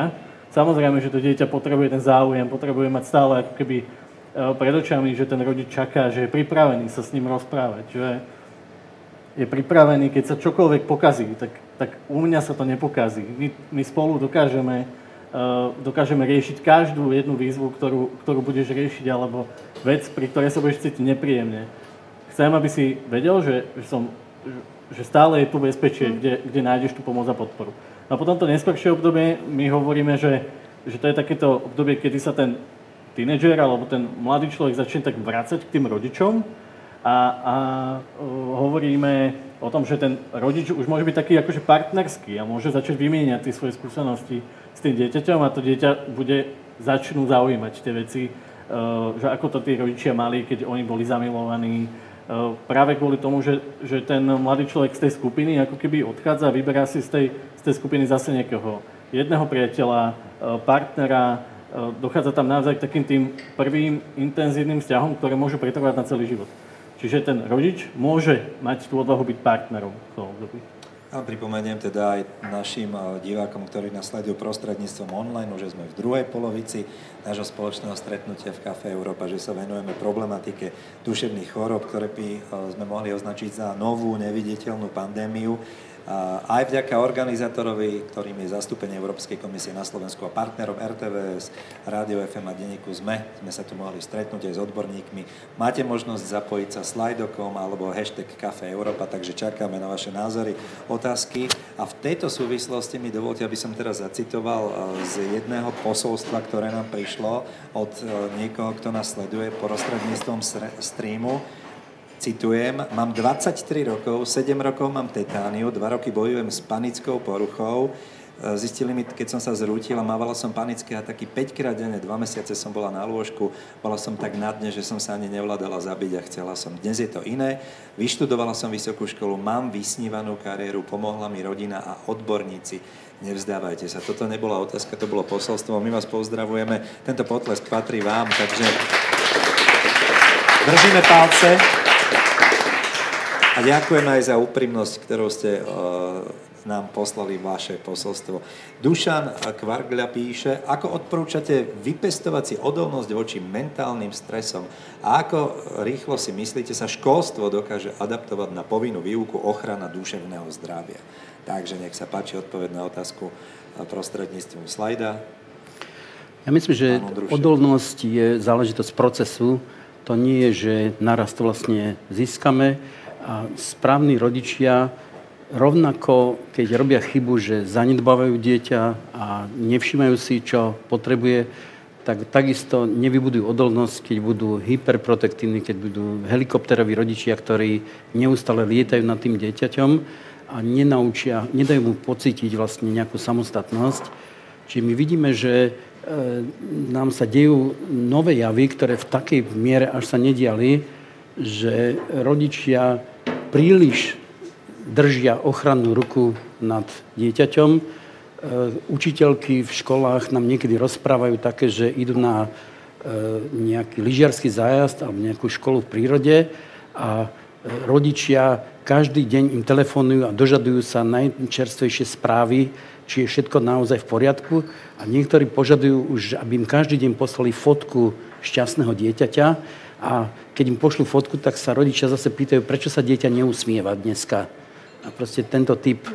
S3: Samozrejme, že to dieťa potrebuje ten záujem, potrebuje mať stále ako keby pred očami, že ten rodič čaká, že je pripravený sa s ním rozprávať, že je pripravený, keď sa čokoľvek pokazí, tak, tak u mňa sa to nepokazí. My, my spolu dokážeme Eh, dokážeme riešiť každú jednu výzvu, ktorú, ktorú budeš riešiť, alebo vec, pri ktorej sa budeš cítiť nepríjemne. Chcem, aby si vedel, že, že, som, že stále je tu bezpečie, mm. kde, kde nájdeš tú pomoc a podporu. A potom to neskôršie obdobie my hovoríme, že, že to je takéto obdobie, kedy sa ten tínedžer alebo ten mladý človek začne tak vrácať k tým rodičom a, a uh, hovoríme o tom, že ten rodič už môže byť taký akože partnerský a môže začať vymieňať tie svoje skúsenosti s tým dieťaťom a to dieťa bude začnú zaujímať tie veci, eh, že ako to tí rodičia mali, keď oni boli zamilovaní. Eh, práve kvôli tomu, že, že ten mladý človek z tej skupiny ako keby odchádza a vyberá si z tej, z tej skupiny zase niekoho. Jedného priateľa, eh, partnera, dochádza tam naozaj k takým tým prvým intenzívnym vzťahom, ktoré môžu pretrvať na celý život. Čiže ten rodič môže mať tú odvahu byť partnerom v tom období.
S1: A pripomeniem teda aj našim eh, divákom, ktorí nás sledujú prostredníctvom online, že sme v druhej polovici nášho spoločného stretnutia v Kafe Európa, že sa venujeme problematike duševných chorób, ktoré by eh, sme mohli označiť za novú neviditeľnú pandémiu aj vďaka organizátorovi, ktorým je zastúpenie Európskej komisie na Slovensku a partnerom RTVS, Rádio FM a Denníku ZME, sme sa tu mohli stretnúť aj s odborníkmi. Máte možnosť zapojiť sa slajdokom alebo hashtag Kafe Európa, takže čakáme na vaše názory, otázky. A v tejto súvislosti mi dovolte, aby som teraz zacitoval e, z jedného posolstva, ktoré nám prišlo od e, niekoho, kto nás sleduje prostredníctvom streamu Citujem, mám 23 rokov, 7 rokov mám tetániu, 2 roky bojujem s panickou poruchou, zistili mi, keď som sa zrútil mávala som panické a taký 5 krát denne, 2 mesiace som bola na lôžku, bola som tak na dne, že som sa ani nevládala zabiť a chcela som. Dnes je to iné, vyštudovala som vysokú školu, mám vysnívanú kariéru, pomohla mi rodina a odborníci. Nevzdávajte sa. Toto nebola otázka, to bolo posolstvo. My vás pozdravujeme. Tento potlesk patrí vám, takže držíme palce. A ďakujeme aj za úprimnosť, ktorú ste uh, nám poslali vaše posolstvo. Dušan Kvargľa píše, ako odporúčate vypestovať si odolnosť voči mentálnym stresom a ako rýchlo si myslíte sa školstvo dokáže adaptovať na povinnú výuku ochrana duševného zdravia. Takže nech sa páči odpoveď na otázku prostredníctvom slajda.
S4: Ja myslím, že odolnosť je záležitosť procesu. To nie je, že naraz to vlastne získame a správni rodičia rovnako, keď robia chybu, že zanedbávajú dieťa a nevšímajú si, čo potrebuje, tak takisto nevybudujú odolnosť, keď budú hyperprotektívni, keď budú helikopteroví rodičia, ktorí neustále lietajú nad tým dieťaťom a nenaučia, nedajú mu pocítiť vlastne nejakú samostatnosť. Čiže my vidíme, že e, nám sa dejú nové javy, ktoré v takej miere až sa nediali, že rodičia príliš držia ochrannú ruku nad dieťaťom. E, učiteľky v školách nám niekedy rozprávajú také, že idú na e, nejaký lyžiarsky zájazd alebo nejakú školu v prírode a e, rodičia každý deň im telefonujú a dožadujú sa najčerstvejšie správy, či je všetko naozaj v poriadku. A niektorí požadujú už, aby im každý deň poslali fotku šťastného dieťaťa a keď im pošlu fotku, tak sa rodičia zase pýtajú, prečo sa dieťa neusmieva dneska. A proste tento typ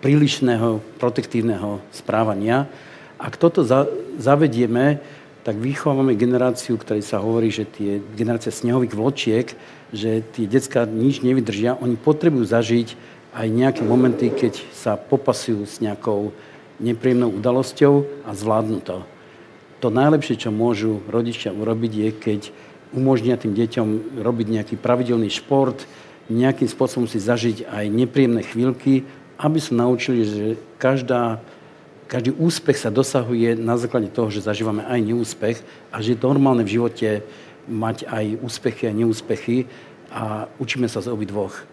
S4: prílišného protektívneho správania. Ak toto za, zavedieme, tak vychovávame generáciu, ktorej sa hovorí, že tie generácia snehových vločiek, že tie detská nič nevydržia, oni potrebujú zažiť aj nejaké momenty, keď sa popasujú s nejakou nepríjemnou udalosťou a zvládnu to. To najlepšie, čo môžu rodičia urobiť, je, keď umožnia tým deťom robiť nejaký pravidelný šport, nejakým spôsobom si zažiť aj nepríjemné chvíľky, aby sa naučili, že každá, každý úspech sa dosahuje na základe toho, že zažívame aj neúspech a že je normálne v živote mať aj úspechy a neúspechy a učíme sa z obidvoch.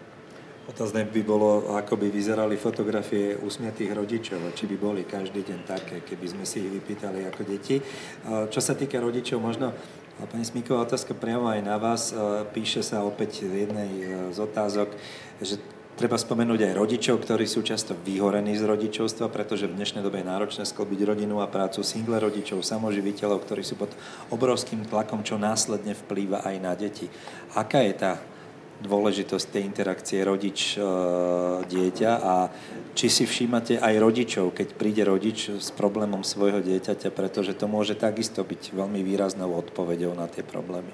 S1: Otázne by bolo, ako by vyzerali fotografie usmiatých rodičov, či by boli každý deň také, keby sme si ich vypýtali ako deti. Čo sa týka rodičov, možno pani Smíková, otázka priamo aj na vás. Píše sa opäť v jednej e, z otázok, že treba spomenúť aj rodičov, ktorí sú často vyhorení z rodičovstva, pretože v dnešnej dobe je náročné sklbiť rodinu a prácu single rodičov, samoživiteľov, ktorí sú pod obrovským tlakom, čo následne vplýva aj na deti. Aká je tá dôležitosť tej interakcie rodič-dieťa e, a či si všímate aj rodičov, keď príde rodič s problémom svojho dieťaťa, pretože to môže takisto byť veľmi výraznou odpoveďou na tie problémy.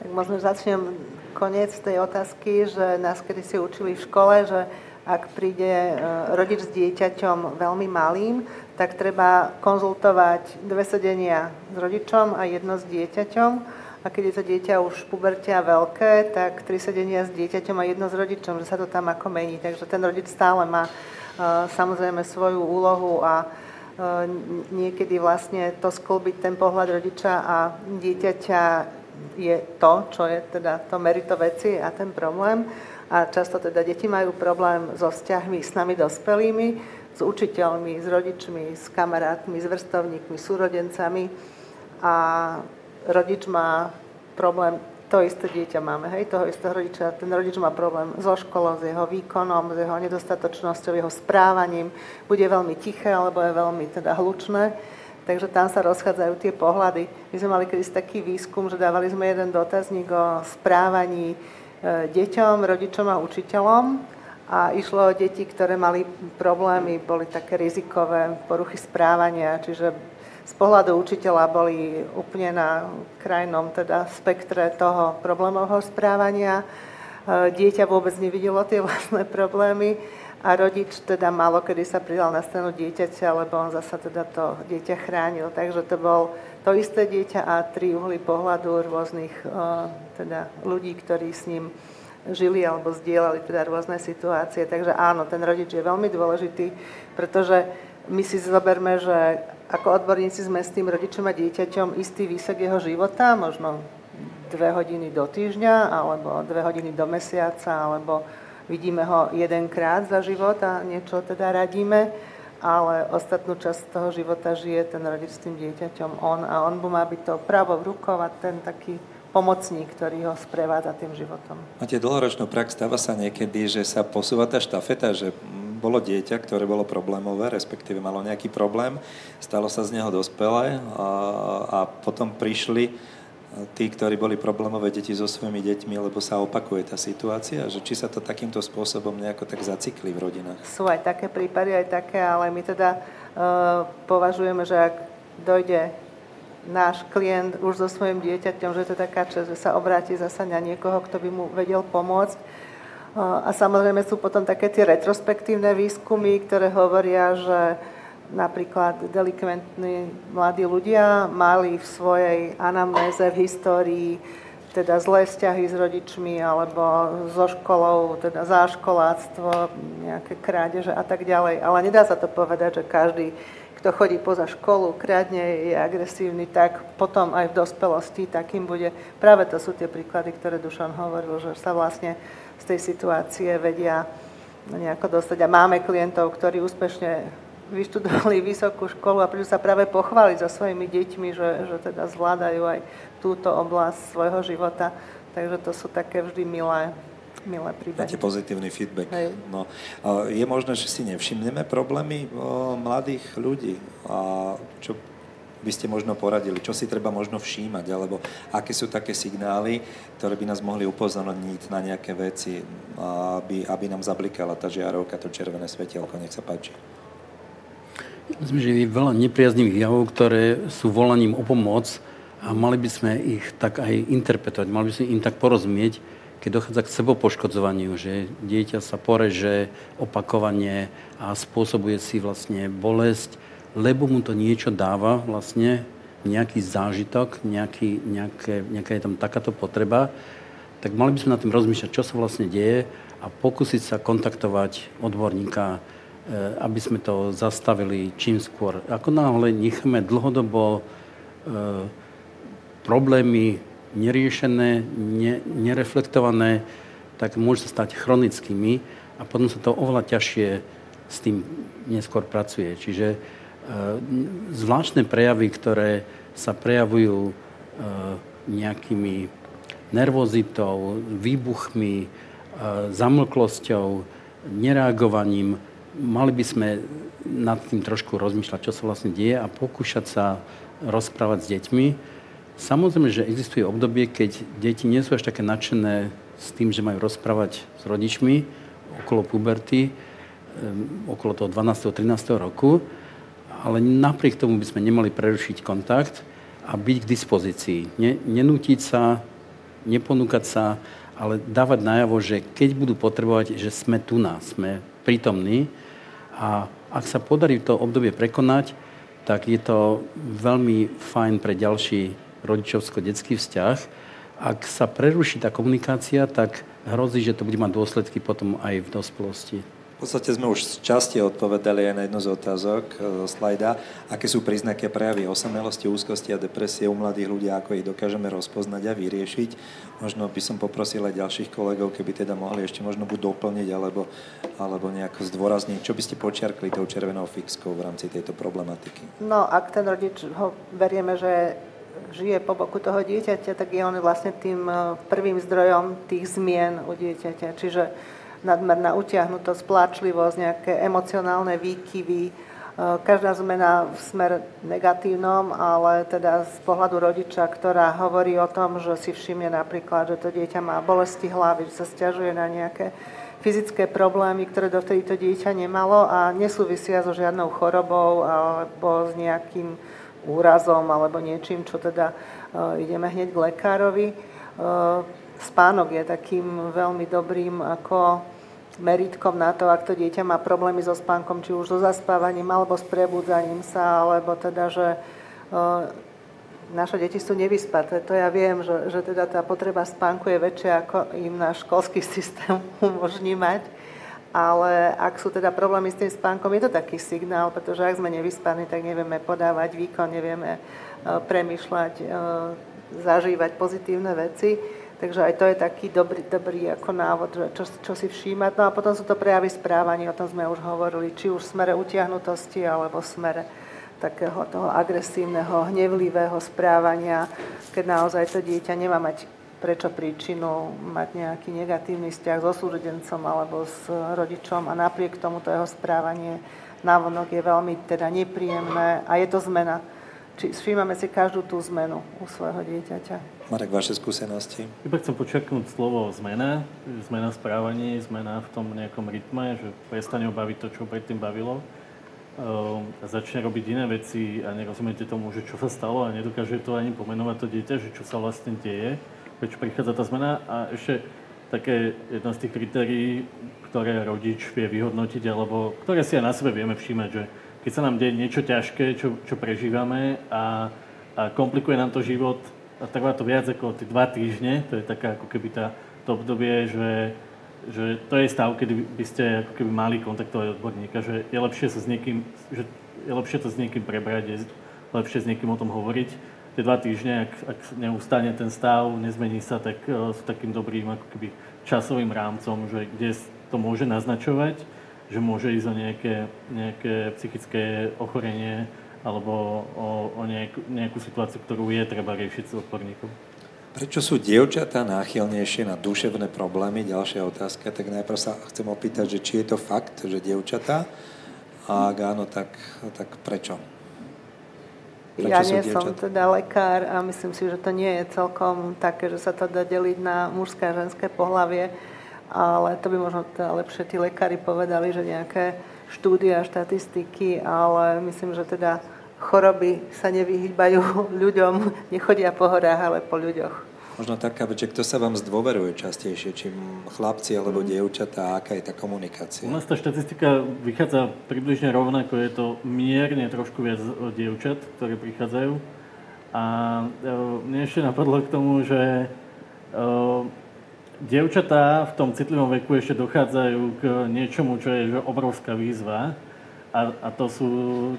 S2: Tak možno začnem koniec tej otázky, že nás kedy si učili v škole, že ak príde e, rodič s dieťaťom veľmi malým, tak treba konzultovať dve sedenia s rodičom a jedno s dieťaťom a keď je to dieťa už v puberte a veľké, tak tri sedenia s dieťaťom a jedno s rodičom, že sa to tam ako mení. Takže ten rodič stále má uh, samozrejme svoju úlohu a uh, niekedy vlastne to sklbiť ten pohľad rodiča a dieťaťa je to, čo je teda to merito veci a ten problém. A často teda deti majú problém so vzťahmi s nami dospelými, s učiteľmi, s rodičmi, s kamarátmi, s vrstovníkmi, súrodencami. A rodič má problém, to isté dieťa máme, hej, toho istého rodiča, ten rodič má problém so školou, s jeho výkonom, s jeho nedostatočnosťou, jeho správaním, bude veľmi tiché, alebo je veľmi teda hlučné, takže tam sa rozchádzajú tie pohľady. My sme mali kedysi taký výskum, že dávali sme jeden dotazník o správaní e, deťom, rodičom a učiteľom. A išlo o deti, ktoré mali problémy, boli také rizikové poruchy správania, čiže z pohľadu učiteľa boli úplne na krajnom teda spektre toho problémového správania. E, dieťa vôbec nevidelo tie vlastné problémy a rodič teda málo kedy sa pridal na stranu dieťaťa, lebo on zasa teda to dieťa chránil. Takže to bol to isté dieťa a tri uhly pohľadu rôznych e, teda ľudí, ktorí s ním žili alebo zdieľali teda rôzne situácie. Takže áno, ten rodič je veľmi dôležitý, pretože my si zoberme, že ako odborníci sme s tým rodičom a dieťaťom istý výsek jeho života, možno dve hodiny do týždňa, alebo dve hodiny do mesiaca, alebo vidíme ho jedenkrát za život a niečo teda radíme, ale ostatnú časť toho života žije ten rodič s tým dieťaťom on a on mu má byť to právo v rukou a ten taký pomocník, ktorý ho sprevádza tým životom.
S1: Máte dlhoročnú prax, stáva sa niekedy, že sa posúva tá štafeta, že bolo dieťa, ktoré bolo problémové, respektíve malo nejaký problém, stalo sa z neho dospelé a, a potom prišli tí, ktorí boli problémové deti so svojimi deťmi, lebo sa opakuje tá situácia, že či sa to takýmto spôsobom nejako tak zacikli v rodinách.
S2: Sú aj také prípady, aj také, ale my teda uh, považujeme, že ak dojde náš klient už so svojim dieťaťom, že to je taká časť, že sa obráti zasa na niekoho, kto by mu vedel pomôcť, a samozrejme sú potom také tie retrospektívne výskumy, ktoré hovoria, že napríklad delikventní mladí ľudia mali v svojej anamnéze v histórii teda zlé vzťahy s rodičmi alebo so školou, teda záškoláctvo, nejaké krádeže a tak ďalej. Ale nedá sa to povedať, že každý, kto chodí poza školu, kradne, je agresívny, tak potom aj v dospelosti takým bude. Práve to sú tie príklady, ktoré Dušan hovoril, že sa vlastne z tej situácie vedia nejako dostať. A máme klientov, ktorí úspešne vyštudovali vysokú školu a prídu sa práve pochváliť so svojimi deťmi, že, že teda zvládajú aj túto oblasť svojho života. Takže to sú také vždy milé, milé príbehy.
S1: Máte pozitívny feedback. Hej. No, je možné, že si nevšimneme problémy mladých ľudí, a čo by ste možno poradili? Čo si treba možno všímať? Alebo aké sú také signály, ktoré by nás mohli upozorniť na nejaké veci, aby, aby nám zablikala tá žiarovka, to červené svetielko? Nech sa páči.
S4: Myslím, že je veľa nepriaznivých javov, ktoré sú volaním o pomoc a mali by sme ich tak aj interpretovať, mali by sme im tak porozumieť, keď dochádza k sebopoškodzovaniu, že dieťa sa poreže opakovane a spôsobuje si vlastne bolesť, lebo mu to niečo dáva vlastne, nejaký zážitok, nejaký, nejaké, nejaká je tam takáto potreba, tak mali by sme na tým rozmýšľať, čo sa vlastne deje a pokúsiť sa kontaktovať odborníka, e, aby sme to zastavili čím skôr. Ako náhle necháme dlhodobo e, problémy neriešené, ne, nereflektované, tak môže sa stať chronickými a potom sa to oveľa ťažšie s tým neskôr pracuje. Čiže zvláštne prejavy, ktoré sa prejavujú ehm, nejakými nervozitou, výbuchmi, ehm, zamlklosťou, nereagovaním. Mali by sme nad tým trošku rozmýšľať, čo sa vlastne deje a pokúšať sa rozprávať s deťmi. Samozrejme, že existuje obdobie, keď deti nie sú až také nadšené s tým, že majú rozprávať s rodičmi okolo puberty, okolo toho 12. 13. roku ale napriek tomu by sme nemali prerušiť kontakt a byť k dispozícii. Ne, nenútiť sa, neponúkať sa, ale dávať najavo, že keď budú potrebovať, že sme tu nás, sme prítomní a ak sa podarí to obdobie prekonať, tak je to veľmi fajn pre ďalší rodičovsko-detský vzťah. Ak sa preruší tá komunikácia, tak hrozí, že to bude mať dôsledky potom aj v dospelosti.
S1: V podstate sme už časti odpovedali aj na jednu z otázok e, zo slajda. Aké sú príznaky a prejavy osamelosti, úzkosti a depresie u mladých ľudí, ako ich dokážeme rozpoznať a vyriešiť. Možno by som poprosil aj ďalších kolegov, keby teda mohli ešte možno buď doplniť, alebo, alebo nejako zdôrazniť. Čo by ste počiarkli tou červenou fixkou v rámci tejto problematiky?
S2: No, ak ten rodič ho berieme, že žije po boku toho dieťaťa, tak je on vlastne tým e, prvým zdrojom tých zmien u dieťaťa. Čiže nadmerná utiahnutosť, pláčlivosť, nejaké emocionálne výkyvy, e, každá zmena v smer negatívnom, ale teda z pohľadu rodiča, ktorá hovorí o tom, že si všimne napríklad, že to dieťa má bolesti hlavy, že sa stiažuje na nejaké fyzické problémy, ktoré dovtedy to dieťa nemalo a nesúvisia so žiadnou chorobou alebo s nejakým úrazom alebo niečím, čo teda uh, ideme hneď k lekárovi. Spánok je takým veľmi dobrým ako meritkom na to, ak to dieťa má problémy so spánkom, či už so zaspávaním, alebo s prebudzaním sa, alebo teda, že uh, naše deti sú nevyspaté. To ja viem, že, že teda tá potreba spánku je väčšia, ako im náš školský systém umožní mať. ale ak sú teda problémy s tým spánkom, je to taký signál, pretože ak sme nevyspaní, tak nevieme podávať výkon, nevieme e, premyšľať, e, zažívať pozitívne veci. Takže aj to je taký dobrý, dobrý ako návod, čo, čo si všímať. No a potom sú to prejavy správania, o tom sme už hovorili, či už v smere utiahnutosti, alebo v smere takého toho agresívneho, hnevlivého správania, keď naozaj to dieťa nemá mať prečo príčinu mať nejaký negatívny vzťah so súrodencom alebo s rodičom a napriek tomu to jeho správanie návonok je veľmi teda nepríjemné a je to zmena. Či všímame si každú tú zmenu u svojho dieťaťa.
S1: Marek, vaše skúsenosti?
S3: Iba chcem počaknúť slovo zmena, zmena správania, zmena v tom nejakom rytme, že prestane ho baviť to, čo predtým bavilo ehm, a začne robiť iné veci a nerozumiete tomu, že čo sa stalo a nedokáže to ani pomenovať to dieťa, že čo sa vlastne deje prečo prichádza tá zmena. A ešte také jedno z tých kritérií, ktoré rodič vie vyhodnotiť, alebo ktoré si aj na sebe vieme všímať, že keď sa nám deje niečo ťažké, čo, čo prežívame a, a komplikuje nám to život, a trvá to viac ako tie dva týždne, to je taká ako keby tá, to obdobie, že, že to je stav, kedy by ste ako keby mali kontaktovať odborníka, že je lepšie sa s niekým, že je lepšie to s niekým prebrať, je lepšie s niekým o tom hovoriť, tie dva týždne, ak, ak neustane ten stav, nezmení sa, tak uh, s takým dobrým ako keby časovým rámcom, že kde to môže naznačovať, že môže ísť o nejaké, nejaké psychické ochorenie alebo o, o nejakú, nejakú situáciu, ktorú je treba riešiť s odborníkom.
S1: Prečo sú dievčatá náchylnejšie na duševné problémy? Ďalšia otázka. Tak najprv sa chcem opýtať, že či je to fakt, že dievčatá? A ak áno, tak, tak prečo?
S2: Prečo ja nie som teda lekár a myslím si, že to nie je celkom také, že sa to dá deliť na mužské a ženské pohlavie, ale to by možno teda lepšie tí lekári povedali, že nejaké štúdia, štatistiky, ale myslím, že teda choroby sa nevyhýbajú ľuďom, nechodia po horách, ale po ľuďoch.
S1: Možno taká vec, že kto sa vám zdôveruje častejšie, či chlapci alebo mhm. dievčatá, aká je tá komunikácia?
S3: U nás tá štatistika vychádza približne rovnako, je to mierne trošku viac dievčat, ktoré prichádzajú. A e, mne ešte napadlo k tomu, že e, dievčatá v tom citlivom veku ešte dochádzajú k niečomu, čo je obrovská výzva. A, a to sú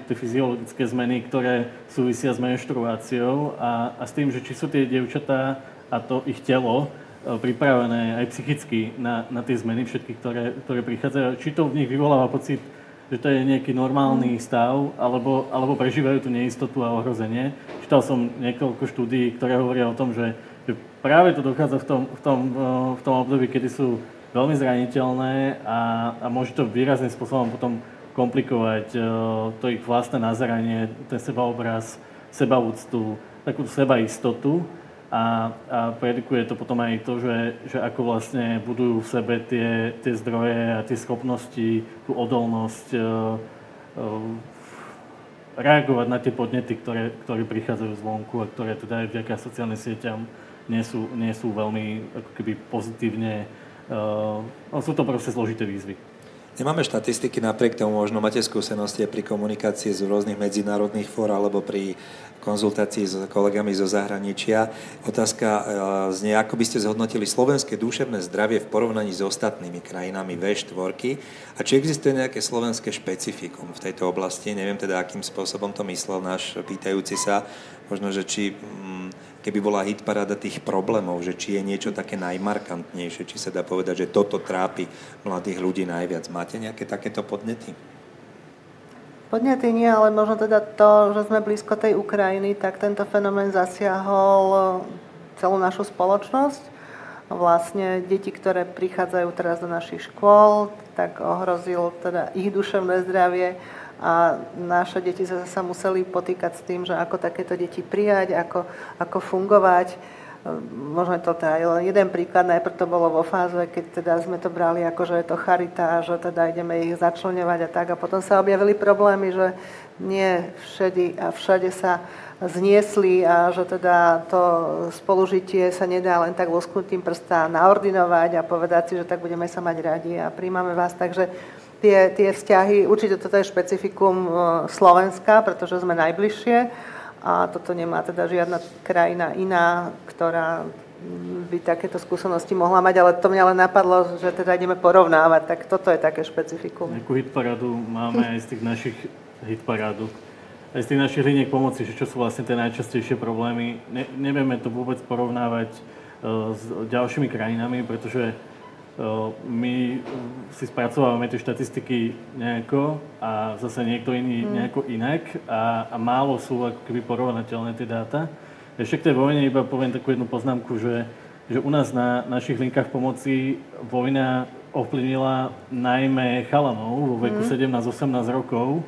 S3: tie fyziologické zmeny, ktoré súvisia s menštruáciou a, a s tým, že či sú tie dievčatá a to ich telo e, pripravené aj psychicky na, na tie zmeny všetky, ktoré, ktoré prichádzajú. Či to v nich vyvoláva pocit, že to je nejaký normálny stav, alebo, alebo prežívajú tú neistotu a ohrozenie. Čítal som niekoľko štúdií, ktoré hovoria o tom, že, že práve to dochádza v tom, v, tom, e, v tom období, kedy sú veľmi zraniteľné a, a môže to výrazným spôsobom potom komplikovať uh, to ich vlastné nazeranie, ten sebaobraz, sebaúctu, takú sebaistotu. A, a predikuje to potom aj to, že, že ako vlastne budujú v sebe tie, tie zdroje a tie schopnosti, tú odolnosť e, e, reagovať na tie podnety, ktoré, ktoré prichádzajú zvonku a ktoré teda aj vďaka sociálnym sieťam nie sú, nie sú veľmi ako keby pozitívne, no sú to proste zložité výzvy.
S1: Nemáme štatistiky, napriek tomu možno máte skúsenosti pri komunikácii z rôznych medzinárodných fór alebo pri konzultácii s kolegami zo zahraničia. Otázka e, znie, ako by ste zhodnotili slovenské duševné zdravie v porovnaní s ostatnými krajinami V4 a či existuje nejaké slovenské špecifikum v tejto oblasti. Neviem teda, akým spôsobom to myslel náš pýtajúci sa. Možno, že či mm, keby bola hitparáda tých problémov, že či je niečo také najmarkantnejšie, či sa dá povedať, že toto trápi mladých ľudí najviac. Máte nejaké takéto podnety?
S2: Podnety nie, ale možno teda to, že sme blízko tej Ukrajiny, tak tento fenomén zasiahol celú našu spoločnosť. Vlastne deti, ktoré prichádzajú teraz do našich škôl, tak ohrozil teda ich duševné zdravie a naše deti sa, sa museli potýkať s tým, že ako takéto deti prijať, ako, ako fungovať. Možno je to teda len jeden príklad, najprv to bolo vo fáze, keď teda sme to brali ako, že je to charita, že teda ideme ich začlenovať a tak. A potom sa objavili problémy, že nie všade a všade sa zniesli a že teda to spolužitie sa nedá len tak vosknutím prsta naordinovať a povedať si, že tak budeme sa mať radi a príjmame vás. Takže tie, tie vzťahy, určite toto je špecifikum e, Slovenska, pretože sme najbližšie a toto nemá teda žiadna krajina iná, ktorá by takéto skúsenosti mohla mať, ale to mňa len napadlo, že teda ideme porovnávať, tak toto je také špecifikum.
S3: Nejakú hitparádu máme aj z tých našich hitparádu, aj z tých našich liniek pomoci, že čo sú vlastne tie najčastejšie problémy. Ne, nevieme to vôbec porovnávať uh, s ďalšími krajinami, pretože my si spracovávame tie štatistiky nejako a zase niekto iný hmm. nejako inak a, a málo sú ako keby porovnateľné tie dáta. Ešte k tej vojne iba poviem takú jednu poznámku, že, že u nás na našich linkách pomoci vojna ovplyvnila najmä chalanov vo veku mm. 17-18 rokov,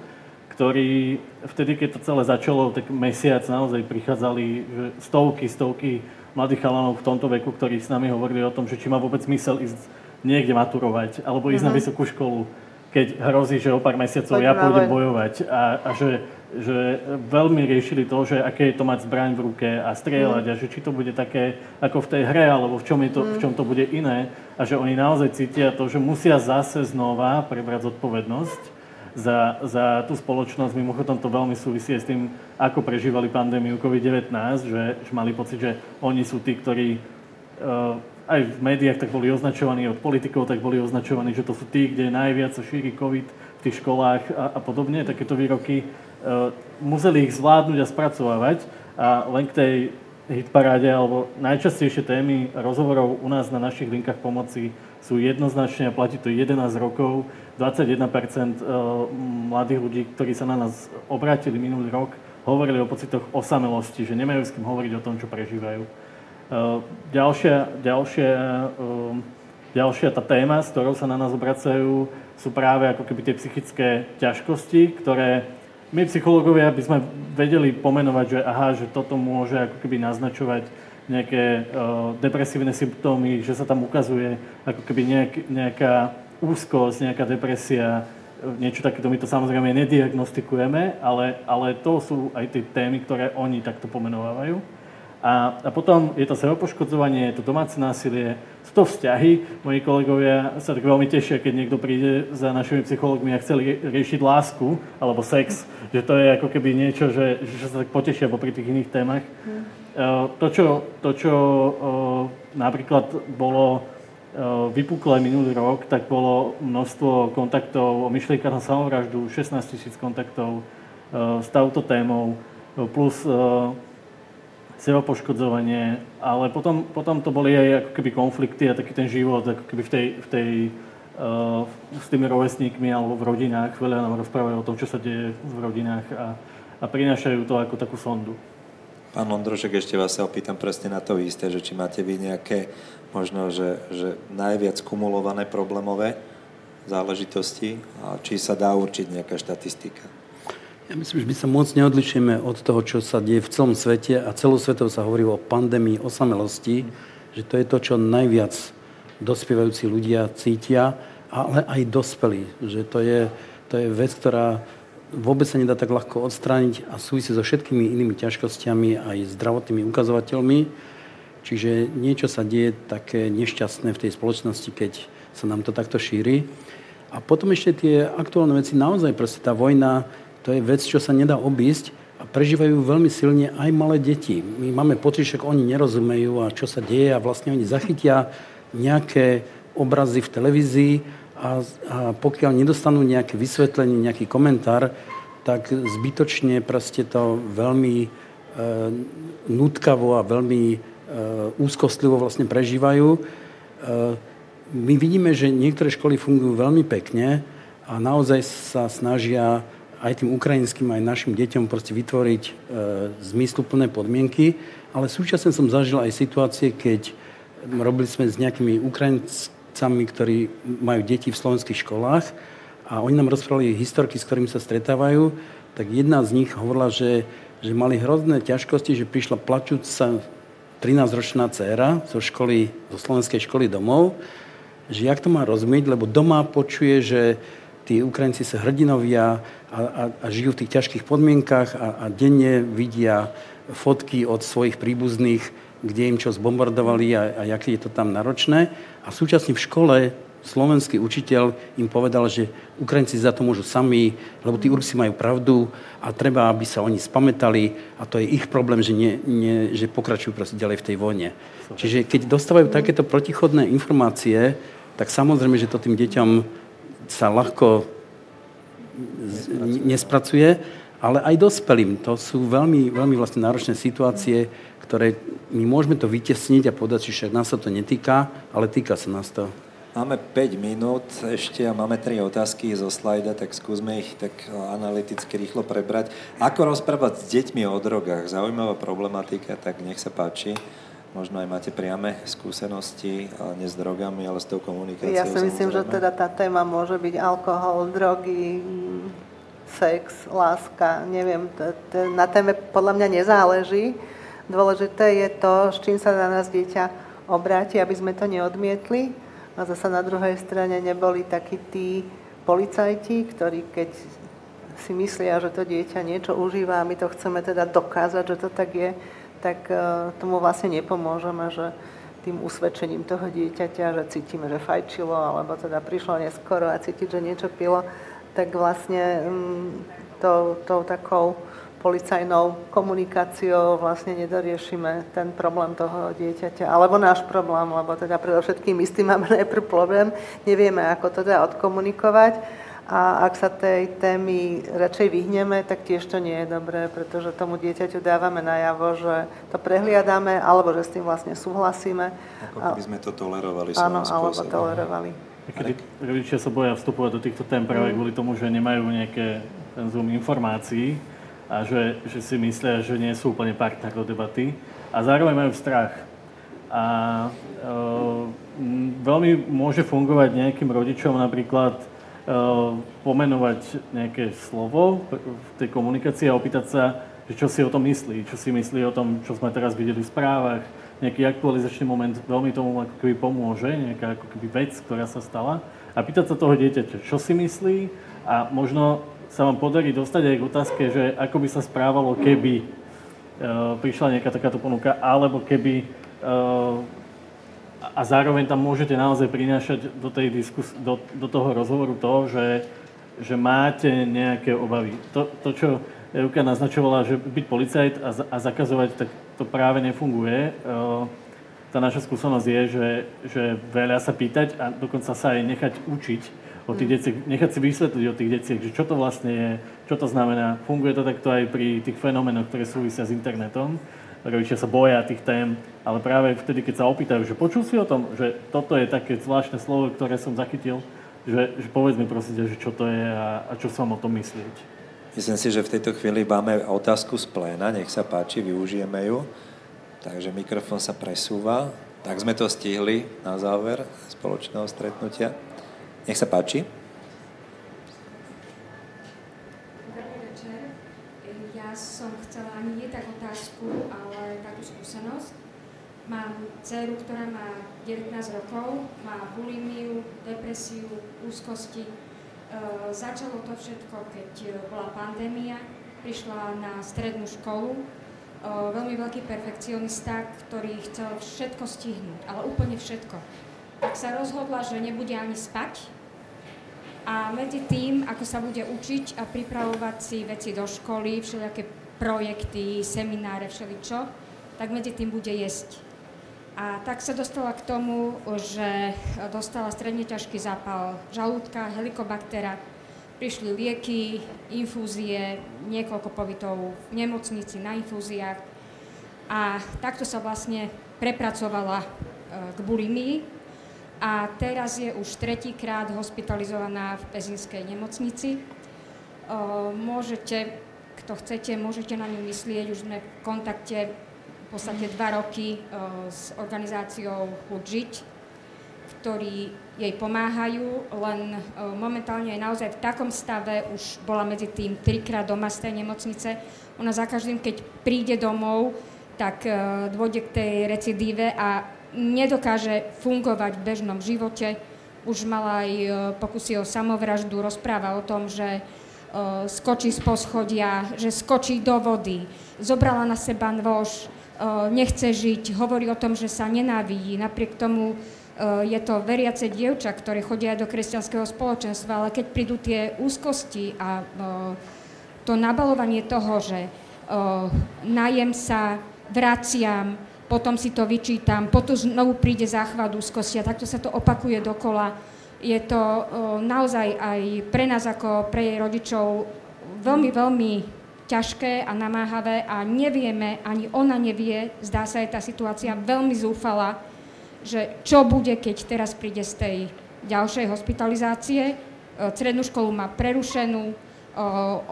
S3: ktorí vtedy, keď to celé začalo, tak mesiac naozaj prichádzali stovky, stovky mladých chalanov v tomto veku, ktorí s nami hovorili o tom, že či má vôbec zmysel ísť niekde maturovať, alebo ísť mm-hmm. na mhm. vysokú školu, keď hrozí, že o pár mesiacov Poď ja pôjdem bojovať. A, a že že veľmi riešili to, že aké je to mať zbraň v ruke a strieľať mm. a že či to bude také ako v tej hre, alebo v čom, je to, mm. v čom to bude iné a že oni naozaj cítia to, že musia zase znova prebrať zodpovednosť za, za tú spoločnosť. Mimochodom to veľmi súvisí s tým, ako prežívali pandémiu COVID-19, že, že mali pocit, že oni sú tí, ktorí uh, aj v médiách tak boli označovaní, od politikov tak boli označovaní, že to sú tí, kde najviac sa šíri COVID v tých školách a, a podobne, takéto výroky Eh, museli ich zvládnuť a spracovávať a len k tej hitparáde alebo najčastejšie témy rozhovorov u nás na našich linkách pomoci sú jednoznačne a platí to 11 rokov. 21% eh, mladých ľudí, ktorí sa na nás obrátili minulý rok, hovorili o pocitoch osamelosti, že nemajú s kým hovoriť o tom, čo prežívajú. Eh, ďalšia, ďalšia, ďalšia tá téma, s ktorou sa na nás obracajú, sú práve ako keby tie psychické ťažkosti, ktoré my psychológovia by sme vedeli pomenovať, že aha, že toto môže ako keby naznačovať nejaké depresívne symptómy, že sa tam ukazuje ako keby nejak, nejaká úzkosť, nejaká depresia, niečo takéto, my to samozrejme nediagnostikujeme, ale, ale to sú aj tie témy, ktoré oni takto pomenovávajú. A, a potom je to sebepoškodzovanie, je to domáce násilie, sú to vzťahy. Moji kolegovia sa tak veľmi tešia, keď niekto príde za našimi psychológmi a chceli riešiť lásku alebo sex, že to je ako keby niečo, že, že sa tak potešia popri tých iných témach. Mm. To, čo, to, čo napríklad bolo vypuklé minulý rok, tak bolo množstvo kontaktov o myšlienkach na samovraždu, 16 tisíc kontaktov s touto témou, plus poškodzovanie, ale potom, potom to boli aj ako keby konflikty a taký ten život ako keby v tej, v tej uh, s tými rovesníkmi alebo v rodinách. Veľa nám rozprávajú o tom, čo sa deje v rodinách a, a prinášajú to ako takú sondu.
S1: Pán Ondrošek, ešte vás sa opýtam presne na to isté, že či máte vy nejaké možno, že, že najviac kumulované problémové záležitosti a či sa dá určiť nejaká štatistika.
S4: Ja myslím, že my sa moc neodlišujeme od toho, čo sa deje v celom svete a celosvetovo sa hovorí o pandémii osamelosti, že to je to, čo najviac dospievajúci ľudia cítia, ale aj dospelí. Že to je, to je vec, ktorá vôbec sa nedá tak ľahko odstrániť a súvisí so všetkými inými ťažkosťami aj zdravotnými ukazovateľmi. Čiže niečo sa deje také nešťastné v tej spoločnosti, keď sa nám to takto šíri. A potom ešte tie aktuálne veci, naozaj proste tá vojna to je vec, čo sa nedá obísť a prežívajú veľmi silne aj malé deti. My máme pocit, že oni nerozumejú a čo sa deje a vlastne oni zachytia nejaké obrazy v televízii a, a pokiaľ nedostanú nejaké vysvetlenie, nejaký komentár, tak zbytočne proste to veľmi e, nutkavo a veľmi úzkostlivo vlastne prežívajú. E, my vidíme, že niektoré školy fungujú veľmi pekne a naozaj sa snažia aj tým ukrajinským, aj našim deťom proste vytvoriť e, zmysluplné podmienky, ale súčasne som zažil aj situácie, keď robili sme s nejakými Ukrajincami, ktorí majú deti v slovenských školách a oni nám rozprávali historky, s ktorými sa stretávajú, tak jedna z nich hovorila, že, že mali hrozné ťažkosti, že prišla plačúca 13-ročná dcéra zo, školy, zo slovenskej školy domov, že jak to má rozumieť, lebo doma počuje, že tí Ukrajinci sa hrdinovia a, a, a žijú v tých ťažkých podmienkach a, a denne vidia fotky od svojich príbuzných, kde im čo zbombardovali a, a aké je to tam náročné. A súčasne v škole slovenský učiteľ im povedal, že Ukrajinci za to môžu sami, lebo tí Rusi majú pravdu a treba, aby sa oni spametali a to je ich problém, že, nie, nie, že pokračujú proste ďalej v tej vojne. Čiže keď dostávajú takéto protichodné informácie, tak samozrejme, že to tým deťom sa ľahko nespracuje, ale aj dospelým. To sú veľmi, veľmi vlastne náročné situácie, ktoré my môžeme to vytesniť a povedať, že však nás sa to netýka, ale týka sa nás to.
S1: Máme 5 minút ešte a máme 3 otázky zo slajda, tak skúsme ich tak analyticky rýchlo prebrať. Ako rozprávať s deťmi o drogách? Zaujímavá problematika, tak nech sa páči. Možno aj máte priame skúsenosti, ale nie s drogami, ale s tou komunikáciou.
S2: Ja si myslím, že teda tá téma môže byť alkohol, drogy, sex, láska, neviem, na téme podľa mňa nezáleží. Dôležité je to, s čím sa na nás dieťa obráti, aby sme to neodmietli a zase na druhej strane neboli takí tí policajti, ktorí keď si myslia, že to dieťa niečo užíva a my to chceme teda dokázať, že to tak je, tak e, tomu vlastne nepomôžeme, že tým usvedčením toho dieťaťa, že cítime, že fajčilo, alebo teda prišlo neskoro a cítiť, že niečo pilo, tak vlastne mm, tou, tou takou policajnou komunikáciou vlastne nedoriešime ten problém toho dieťaťa, alebo náš problém, lebo teda predovšetkým my s tým máme najprv problém, nevieme, ako to dá odkomunikovať a ak sa tej témy radšej vyhneme, tak tiež to nie je dobré, pretože tomu dieťaťu dávame najavo, že to prehliadame, alebo že s tým vlastne súhlasíme.
S1: Ako keby sme to tolerovali
S2: Áno, alebo tolerovali.
S3: Kedy rodičia sa boja vstupovať do týchto tém práve kvôli tomu, že nemajú nejaké ten zoom informácií, a že, že si myslia, že nie sú úplne partner do debaty a zároveň majú strach. A e, veľmi môže fungovať nejakým rodičom napríklad e, pomenovať nejaké slovo v tej komunikácii a opýtať sa, že čo si o tom myslí, čo si myslí o tom, čo sme teraz videli v správach, nejaký aktualizačný moment veľmi tomu ako keby pomôže, nejaká ako keby vec, ktorá sa stala a pýtať sa toho dieťaťa, čo si myslí a možno sa vám podarí dostať aj k otázke, že ako by sa správalo, keby uh, prišla nejaká takáto ponuka, alebo keby uh, a zároveň tam môžete naozaj prinášať do, tej diskus, do, do toho rozhovoru to, že, že máte nejaké obavy. To, to čo Euka naznačovala, že byť policajt a, a zakazovať, tak to práve nefunguje. Uh, tá naša skúsenosť je, že, že veľa sa pýtať a dokonca sa aj nechať učiť o tých deciach, nechať si vysvetliť o tých deciach, že čo to vlastne je, čo to znamená. Funguje to takto aj pri tých fenoménoch, ktoré súvisia s internetom. Rodičia sa boja tých tém, ale práve vtedy, keď sa opýtajú, že počul si o tom, že toto je také zvláštne slovo, ktoré som zachytil, že, že povedz mi prosím, že čo to je a, a čo som o tom myslieť.
S1: Myslím si, že v tejto chvíli máme otázku z pléna, nech sa páči, využijeme ju. Takže mikrofón sa presúva. Tak sme to stihli na záver spoločného stretnutia. Nech sa páči.
S5: Dobrý večer. Ja som chcela ani nie tak otázku, ale takú skúsenosť. Mám dceru, ktorá má 19 rokov, má bulimiu, depresiu, úzkosti. E, začalo to všetko, keď bola pandémia, prišla na strednú školu, e, veľmi veľký perfekcionista, ktorý chcel všetko stihnúť, ale úplne všetko. Tak sa rozhodla, že nebude ani spať, a medzi tým, ako sa bude učiť a pripravovať si veci do školy, všelijaké projekty, semináre, všeličo, tak medzi tým bude jesť. A tak sa dostala k tomu, že dostala stredne ťažký zápal žalúdka, helikobaktera, prišli lieky, infúzie, niekoľko pobytov v nemocnici na infúziách a takto sa vlastne prepracovala e, k bulimii, a teraz je už tretíkrát hospitalizovaná v Pezinskej nemocnici. Môžete, kto chcete, môžete na ňu myslieť, už sme v kontakte v podstate dva roky s organizáciou Chud ktorí jej pomáhajú, len momentálne je naozaj v takom stave, už bola medzi tým trikrát doma z tej nemocnice. Ona za každým, keď príde domov, tak dôjde k tej recidíve a nedokáže fungovať v bežnom živote. Už mala aj e, pokusy o samovraždu, rozpráva o tom, že e, skočí z poschodia, že skočí do vody, zobrala na seba nôž, e, nechce žiť, hovorí o tom, že sa nenávidí. Napriek tomu je to veriace dievča, ktoré chodia do kresťanského spoločenstva, ale keď prídu tie úzkosti a to nabalovanie toho, že najem sa, vraciam, potom si to vyčítam, potom znovu príde záchvat úzkosti a takto sa to opakuje dokola. Je to naozaj aj pre nás ako pre jej rodičov veľmi, veľmi ťažké a namáhavé a nevieme, ani ona nevie, zdá sa je tá situácia veľmi zúfala, že čo bude, keď teraz príde z tej ďalšej hospitalizácie. Strednú školu má prerušenú,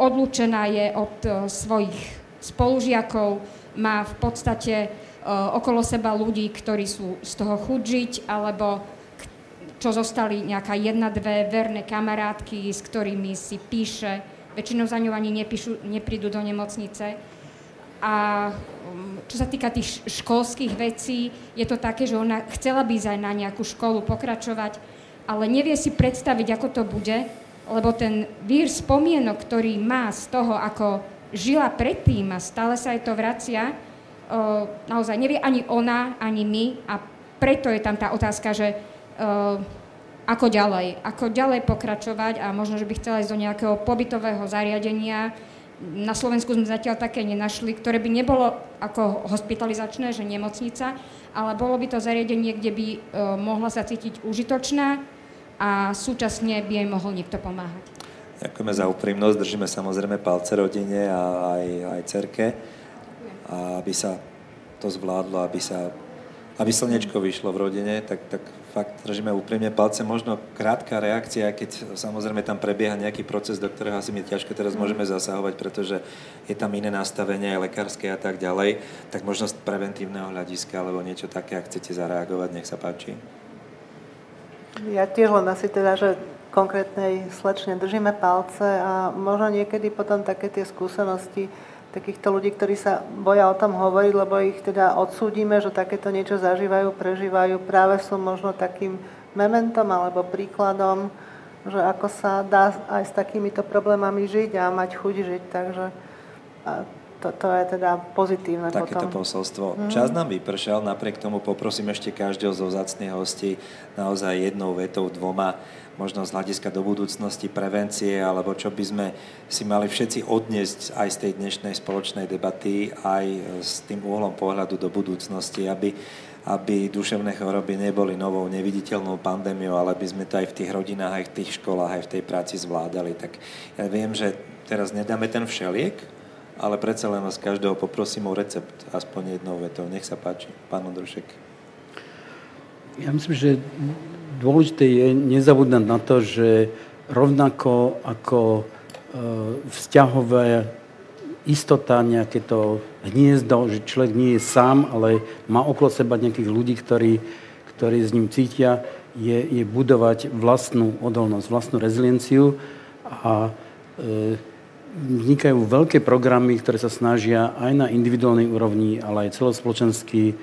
S5: odlúčená je od svojich spolužiakov, má v podstate okolo seba ľudí, ktorí sú z toho chudžiť, alebo čo zostali nejaká jedna, dve verné kamarátky, s ktorými si píše, väčšinou za ňou ani nepíšu, neprídu do nemocnice. A um, čo sa týka tých školských vecí, je to také, že ona chcela by aj na nejakú školu pokračovať, ale nevie si predstaviť, ako to bude, lebo ten vír spomienok, ktorý má z toho, ako žila predtým a stále sa jej to vracia, naozaj nevie ani ona, ani my a preto je tam tá otázka, že ako ďalej, ako ďalej pokračovať a možno, že by chcela ísť do nejakého pobytového zariadenia. Na Slovensku sme zatiaľ také nenašli, ktoré by nebolo ako hospitalizačné, že nemocnica, ale bolo by to zariadenie, kde by mohla sa cítiť užitočná a súčasne by jej mohol niekto pomáhať.
S1: Ďakujeme za úprimnosť, držíme samozrejme palce rodine a aj, aj cerke, a aby sa to zvládlo, aby sa aby slnečko vyšlo v rodine, tak, tak fakt držíme úprimne palce. Možno krátka reakcia, keď samozrejme tam prebieha nejaký proces, do ktorého asi mi ťažko teraz môžeme zasahovať, pretože je tam iné nastavenie aj lekárske a tak ďalej, tak možno z preventívneho hľadiska alebo niečo také, ak chcete zareagovať, nech sa páči.
S2: Ja tiež len asi teda, že konkrétnej slečne držíme palce a možno niekedy potom také tie skúsenosti takýchto ľudí, ktorí sa boja o tom hovoriť, lebo ich teda odsúdime, že takéto niečo zažívajú, prežívajú, práve sú možno takým mementom alebo príkladom, že ako sa dá aj s takýmito problémami žiť a mať chuť žiť. Takže to, to je teda pozitívne
S1: Takéto potom. posolstvo. Mm. Čas nám vypršal, napriek tomu poprosím ešte každého zo vzácných hostí naozaj jednou vetou, dvoma možno z hľadiska do budúcnosti, prevencie, alebo čo by sme si mali všetci odniesť aj z tej dnešnej spoločnej debaty, aj s tým úhlom pohľadu do budúcnosti, aby, aby duševné choroby neboli novou neviditeľnou pandémiou, ale aby sme to aj v tých rodinách, aj v tých školách, aj v tej práci zvládali. Tak ja viem, že teraz nedáme ten všeliek, ale predsa len vás každého poprosím o recept, aspoň jednou vetou. Nech sa páči, pán Ondrušek.
S4: Ja myslím, že dôležité je nezabúdať na to, že rovnako ako e, vzťahové istota, nejaké to hniezdo, že človek nie je sám, ale má okolo seba nejakých ľudí, ktorí, ktorí s ním cítia, je, je budovať vlastnú odolnosť, vlastnú rezilienciu a e, vznikajú veľké programy, ktoré sa snažia aj na individuálnej úrovni, ale aj celospoločensky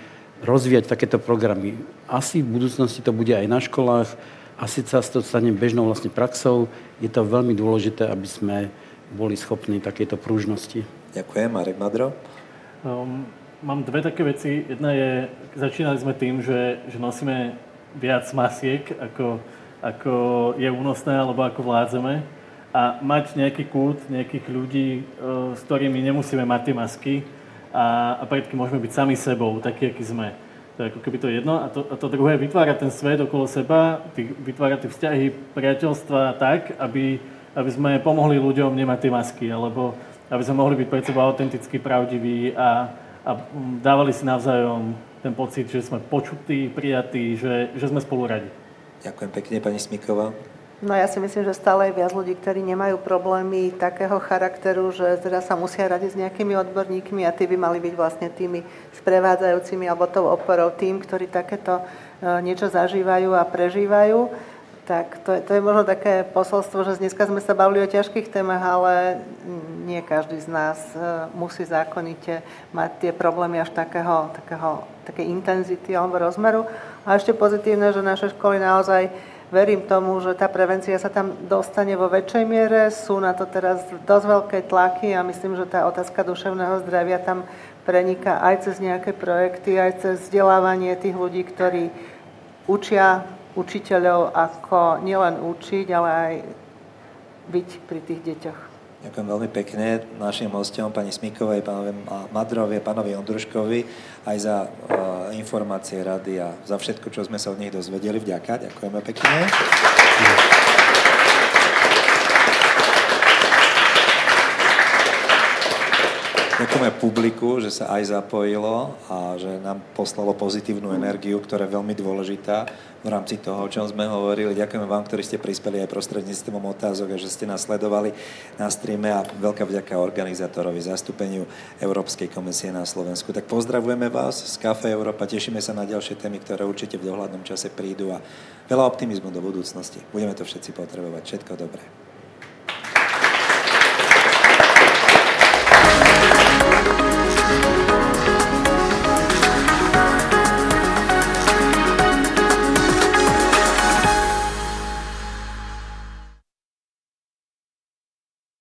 S4: rozvíjať takéto programy. Asi v budúcnosti to bude aj na školách, asi sa to stane bežnou vlastne praxou. Je to veľmi dôležité, aby sme boli schopní takéto prúžnosti.
S1: Ďakujem. Marek Madro?
S3: Um, mám dve také veci. Jedna je, začínali sme tým, že, že nosíme viac masiek, ako, ako je únosné, alebo ako vládzeme. A mať nejaký kult, nejakých ľudí, uh, s ktorými nemusíme mať tie masky, a, a predky môžeme byť sami sebou, takí, akí sme. To je ako keby to jedno. A to, a to druhé, vytvárať ten svet okolo seba, tý, vytvárať tie vzťahy, priateľstva tak, aby, aby sme pomohli ľuďom nemať tie masky, alebo aby sme mohli byť pred sebou autenticky pravdiví a, a dávali si navzájom ten pocit, že sme počutí, prijatí, že, že sme spolu radi.
S1: Ďakujem pekne, pani Smiková.
S2: No ja si myslím, že stále je viac ľudí, ktorí nemajú problémy takého charakteru, že teda sa musia radiť s nejakými odborníkmi a tí by mali byť vlastne tými sprevádzajúcimi alebo tou oporou tým, ktorí takéto e, niečo zažívajú a prežívajú. Tak to je, to je možno také posolstvo, že dneska sme sa bavili o ťažkých témach, ale nie každý z nás e, musí zákonite mať tie problémy až takého, takého, také intenzity alebo rozmeru. A ešte pozitívne, že naše školy naozaj verím tomu, že tá prevencia sa tam dostane vo väčšej miere. Sú na to teraz dosť veľké tlaky a myslím, že tá otázka duševného zdravia tam preniká aj cez nejaké projekty, aj cez vzdelávanie tých ľudí, ktorí učia učiteľov, ako nielen učiť, ale aj byť pri tých deťoch.
S1: Ďakujem veľmi pekne našim hostom, pani Smikovej, pánovi Madrovi, pánovi Ondruškovi, aj za uh, informácie, rady a za všetko, čo sme sa od nich dozvedeli. Vďaka, ďakujeme pekne. Ďakujeme publiku, že sa aj zapojilo a že nám poslalo pozitívnu energiu, ktorá je veľmi dôležitá v rámci toho, o čom sme hovorili. Ďakujeme vám, ktorí ste prispeli aj prostredníctvom otázok a že ste nás sledovali na streame a veľká vďaka organizátorovi zastúpeniu Európskej komisie na Slovensku. Tak pozdravujeme vás z Kafe Európa, tešíme sa na ďalšie témy, ktoré určite v dohľadnom čase prídu a veľa optimizmu do budúcnosti. Budeme to všetci potrebovať. Všetko dobré.